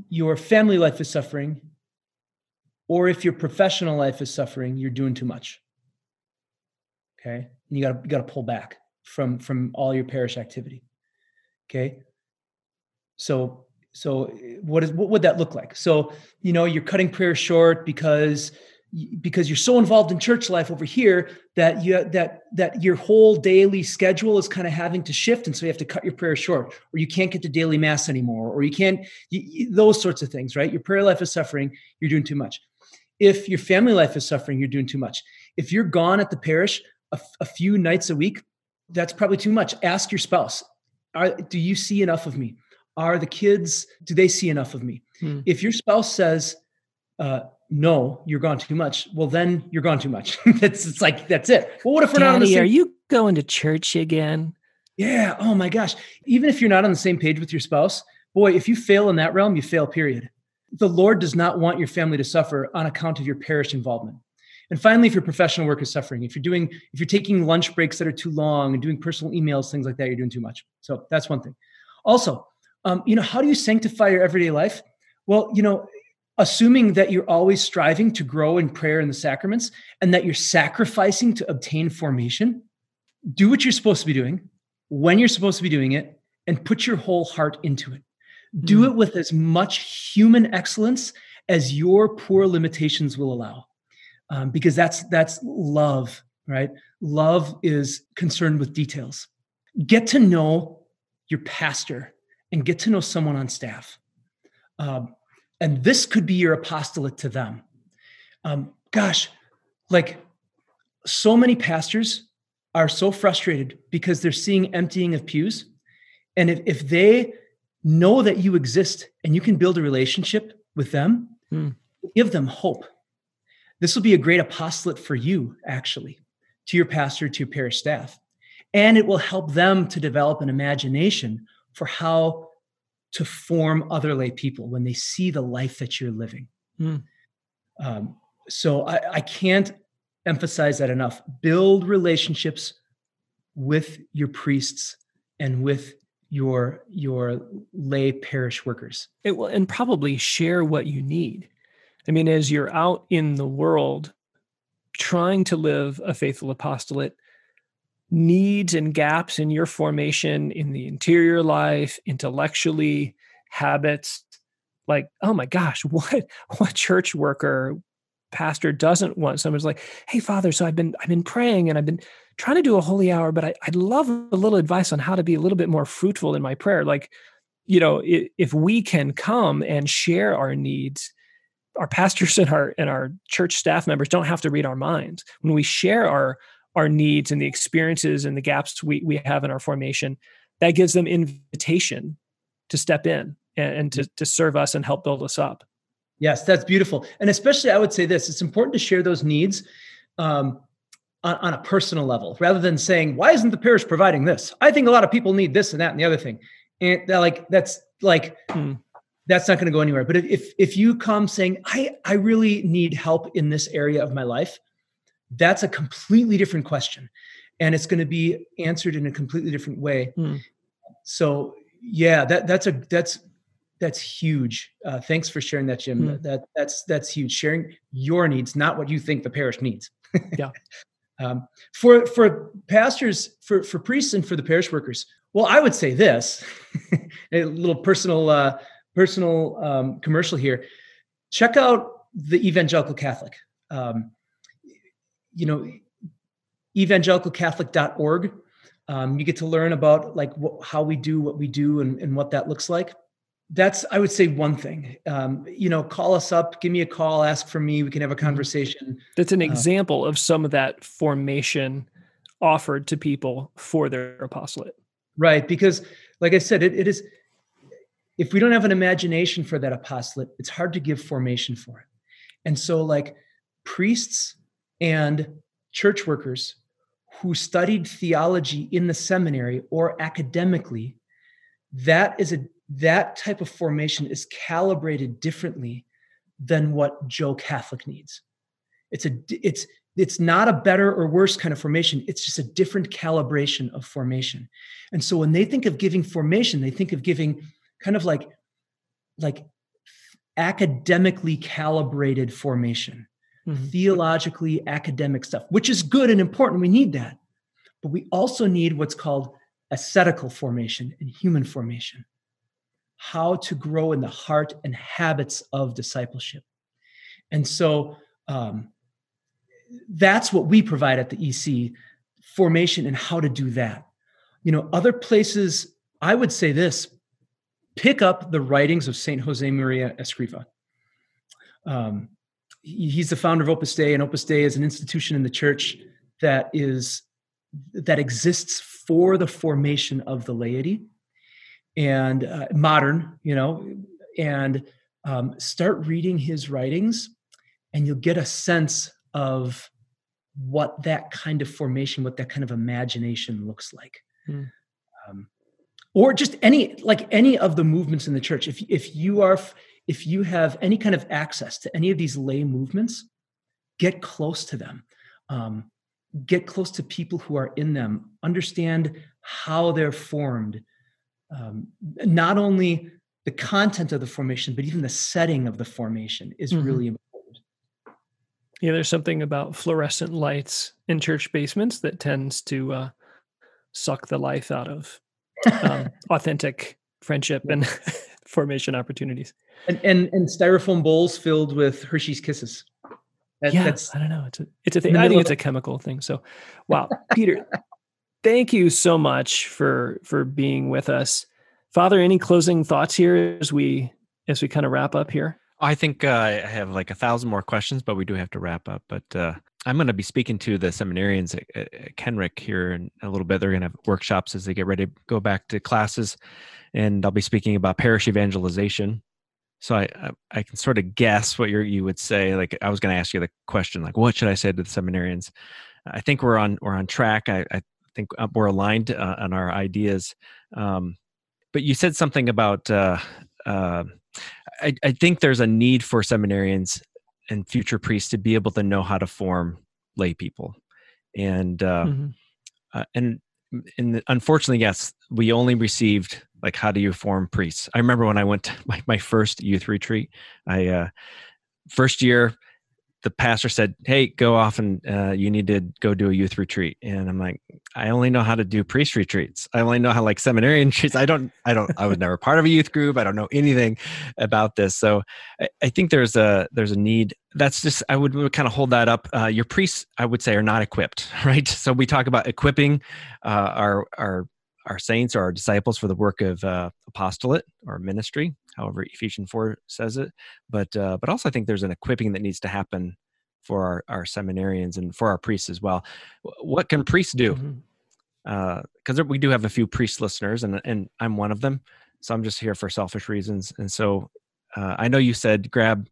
your family life is suffering, or if your professional life is suffering, you're doing too much. Okay. And you got to you got to pull back from from all your parish activity. Okay. So so what is what would that look like? So, you know, you're cutting prayer short because because you're so involved in church life over here that you that that your whole daily schedule is kind of having to shift and so you have to cut your prayer short or you can't get to daily mass anymore or you can't you, those sorts of things right your prayer life is suffering you're doing too much if your family life is suffering, you're doing too much. If you're gone at the parish a, a few nights a week, that's probably too much. Ask your spouse, are, do you see enough of me? Are the kids, do they see enough of me? Hmm. If your spouse says, uh, no, you're gone too much. Well, then you're gone too much. it's, it's like, that's it. Well, what if we're Daddy, not on the same- Are you going to church again? Yeah. Oh my gosh. Even if you're not on the same page with your spouse, boy, if you fail in that realm, you fail, period. The Lord does not want your family to suffer on account of your parish involvement. And finally, if your professional work is suffering, if you're doing, if you're taking lunch breaks that are too long and doing personal emails, things like that, you're doing too much. So that's one thing. Also, um, you know, how do you sanctify your everyday life? Well, you know, assuming that you're always striving to grow in prayer and the sacraments and that you're sacrificing to obtain formation, do what you're supposed to be doing when you're supposed to be doing it and put your whole heart into it. Do mm. it with as much human excellence as your poor limitations will allow, um, because that's that's love, right? Love is concerned with details. Get to know your pastor and get to know someone on staff, um, and this could be your apostolate to them. Um, gosh, like so many pastors are so frustrated because they're seeing emptying of pews, and if, if they know that you exist and you can build a relationship with them, mm. give them hope. This will be a great apostolate for you, actually, to your pastor, to your parish staff. And it will help them to develop an imagination for how to form other lay people when they see the life that you're living. Mm. Um, so I, I can't emphasize that enough. Build relationships with your priests and with your your lay parish workers it will and probably share what you need i mean as you're out in the world trying to live a faithful apostolate needs and gaps in your formation in the interior life intellectually habits like oh my gosh what what church worker pastor doesn't want someone's like hey father so i've been i've been praying and i've been trying to do a holy hour, but I, would love a little advice on how to be a little bit more fruitful in my prayer. Like, you know, if, if we can come and share our needs, our pastors and our and our church staff members don't have to read our minds. When we share our our needs and the experiences and the gaps we, we have in our formation, that gives them invitation to step in and, and to, to serve us and help build us up. Yes, that's beautiful. And especially, I would say this: it's important to share those needs. Um, on, on a personal level rather than saying, why isn't the parish providing this? I think a lot of people need this and that and the other thing. And that like that's like hmm. that's not going to go anywhere. But if if you come saying, I I really need help in this area of my life, That's a completely different question. And it's going to be answered in a completely different way. Mm. So yeah, that that's a that's that's huge. Uh, thanks for sharing that, Jim. Mm. That that's that's huge. Sharing your needs, not what you think the parish needs. yeah. Um, for for pastors, for for priests, and for the parish workers. Well, I would say this, a little personal uh, personal um, commercial here. Check out the Evangelical Catholic. Um, you know, evangelicalcatholic.org. Um, you get to learn about like wh- how we do what we do and, and what that looks like. That's i would say one thing. Um, you know call us up give me a call ask for me we can have a mm-hmm. conversation. That's an uh, example uh, of some of that formation offered to people for their apostolate. Right because like i said it, it is if we don't have an imagination for that apostolate it's hard to give formation for it. And so like priests and church workers who studied theology in the seminary or academically that is a that type of formation is calibrated differently than what Joe Catholic needs. It's a it's it's not a better or worse kind of formation. It's just a different calibration of formation. And so when they think of giving formation, they think of giving kind of like like academically calibrated formation, mm-hmm. theologically academic stuff, which is good and important. We need that. But we also need what's called ascetical formation and human formation how to grow in the heart and habits of discipleship. And so um, that's what we provide at the EC formation and how to do that. You know, other places, I would say this pick up the writings of St. Jose Maria Escriva. Um, he's the founder of Opus Dei, and Opus Dei is an institution in the church that is that exists for the formation of the laity and uh, modern, you know, and um, start reading his writings, and you'll get a sense of what that kind of formation, what that kind of imagination looks like. Hmm. Um, or just any like any of the movements in the church. If if you are if you have any kind of access to any of these lay movements, get close to them. Um, get close to people who are in them. Understand how they're formed um, not only the content of the formation, but even the setting of the formation is mm-hmm. really important. Yeah, there's something about fluorescent lights in church basements that tends to uh, suck the life out of um, authentic friendship and formation opportunities. And, and, and styrofoam bowls filled with Hershey's Kisses. That, yeah, I don't know. It's a it's a thing. I think it's a chemical thing. So, wow, Peter, thank you so much for for being with us father any closing thoughts here as we as we kind of wrap up here i think uh, i have like a thousand more questions but we do have to wrap up but uh, i'm going to be speaking to the seminarians at, at kenrick here in a little bit they're going to have workshops as they get ready to go back to classes and i'll be speaking about parish evangelization so I, I, I can sort of guess what you you would say. Like I was going to ask you the question, like what should I say to the seminarians? I think we're on we're on track. I, I think uh, we're aligned uh, on our ideas. Um, but you said something about uh, uh, I, I, think there's a need for seminarians and future priests to be able to know how to form lay people, and uh, mm-hmm. Uh, and and unfortunately, yes, we only received like how do you form priests. I remember when I went to my, my first youth retreat. I uh, first year the pastor said, "Hey, go off and uh, you need to go do a youth retreat." And I'm like, "I only know how to do priest retreats. I only know how like seminarian retreats. I don't, I don't, I was never part of a youth group. I don't know anything about this. So I, I think there's a there's a need. That's just I would kind of hold that up. Uh, your priests, I would say, are not equipped, right? So we talk about equipping uh, our our our saints or our disciples for the work of uh, apostolate or ministry, however Ephesians 4 says it. But uh, but also I think there's an equipping that needs to happen for our, our seminarians and for our priests as well. What can priests do? Because mm-hmm. uh, we do have a few priest listeners, and and I'm one of them. So I'm just here for selfish reasons. And so uh, I know you said grab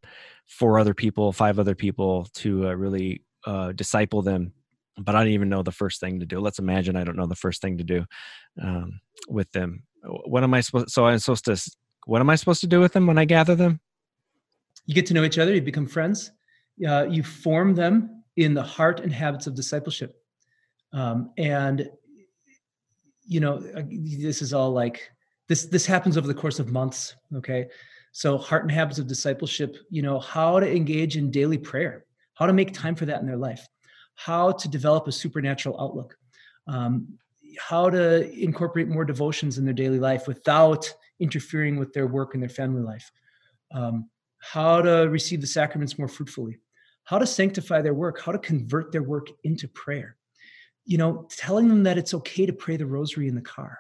four other people, five other people to uh, really uh, disciple them but I don't even know the first thing to do. Let's imagine I don't know the first thing to do um, with them. What am I supposed? So I'm supposed to. What am I supposed to do with them when I gather them? You get to know each other. You become friends. Uh, you form them in the heart and habits of discipleship. Um, and you know, uh, this is all like this. This happens over the course of months. Okay, so heart and habits of discipleship. You know, how to engage in daily prayer, how to make time for that in their life, how to develop a supernatural outlook, um, how to incorporate more devotions in their daily life without interfering with their work and their family life, um, how to receive the sacraments more fruitfully, how to sanctify their work, how to convert their work into prayer. You know, telling them that it's okay to pray the rosary in the car.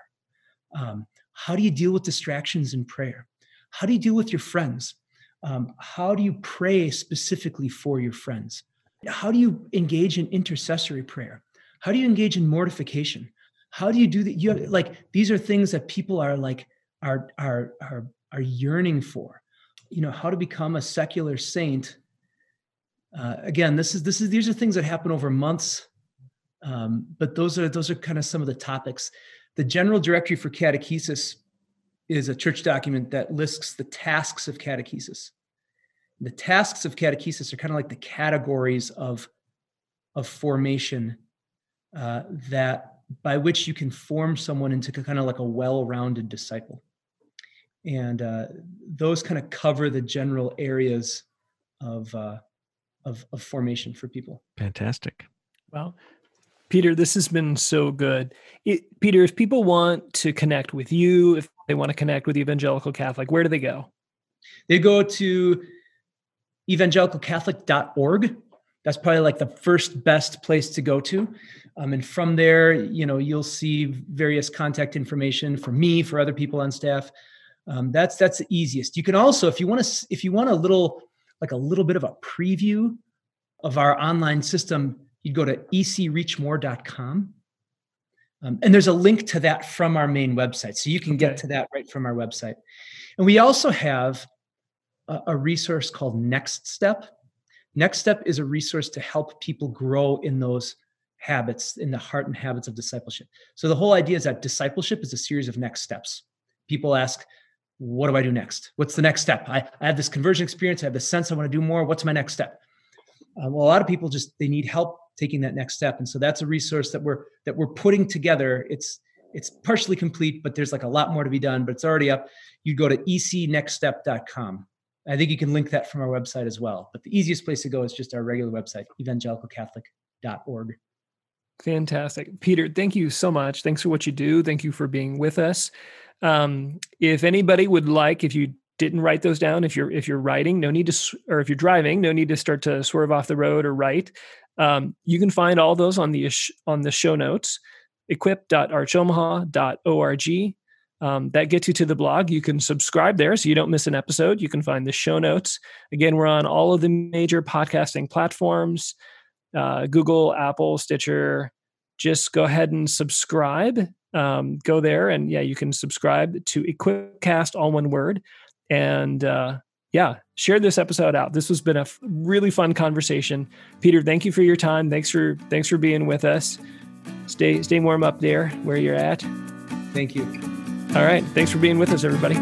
Um, how do you deal with distractions in prayer? How do you deal with your friends? Um, how do you pray specifically for your friends? How do you engage in intercessory prayer? How do you engage in mortification? How do you do that? You have, like these are things that people are like are are are are yearning for. You know how to become a secular saint. Uh, again, this is this is these are things that happen over months, um, but those are those are kind of some of the topics. The General Directory for Catechesis is a church document that lists the tasks of catechesis. The tasks of catechesis are kind of like the categories of of formation uh, that by which you can form someone into kind of like a well-rounded disciple. And uh, those kind of cover the general areas of, uh, of, of formation for people. Fantastic. Well peter this has been so good. It, peter if people want to connect with you if they want to connect with the evangelical catholic where do they go? They go to evangelicalcatholic.org that's probably like the first best place to go to. Um, and from there you know you'll see various contact information for me for other people on staff. Um, that's that's the easiest. You can also if you want to if you want a little like a little bit of a preview of our online system you'd go to ecreachmore.com um, and there's a link to that from our main website. So you can okay. get to that right from our website. And we also have a, a resource called next step Next Step is a resource to help people grow in those habits, in the heart and habits of discipleship. So the whole idea is that discipleship is a series of next steps. People ask, what do I do next? What's the next step? I, I have this conversion experience. I have this sense I want to do more. What's my next step? Uh, well, a lot of people just they need help taking that next step, and so that's a resource that we're that we're putting together. It's it's partially complete, but there's like a lot more to be done. But it's already up. You go to ecnextstep.com I think you can link that from our website as well. But the easiest place to go is just our regular website, evangelicalcatholic.org. Fantastic. Peter, thank you so much. Thanks for what you do. Thank you for being with us. Um, if anybody would like, if you didn't write those down, if you're if you're writing, no need to, or if you're driving, no need to start to swerve off the road or write. Um, you can find all those on the on the show notes, equip.archomaha.org um, that gets you to the blog. You can subscribe there so you don't miss an episode. You can find the show notes. Again, we're on all of the major podcasting platforms uh, Google, Apple, Stitcher. Just go ahead and subscribe. Um, go there and yeah, you can subscribe to Equipcast, all one word. And uh, yeah, share this episode out. This has been a f- really fun conversation. Peter, thank you for your time. Thanks for thanks for being with us. Stay stay warm up there where you're at. Thank you. All right. Thanks for being with us, everybody.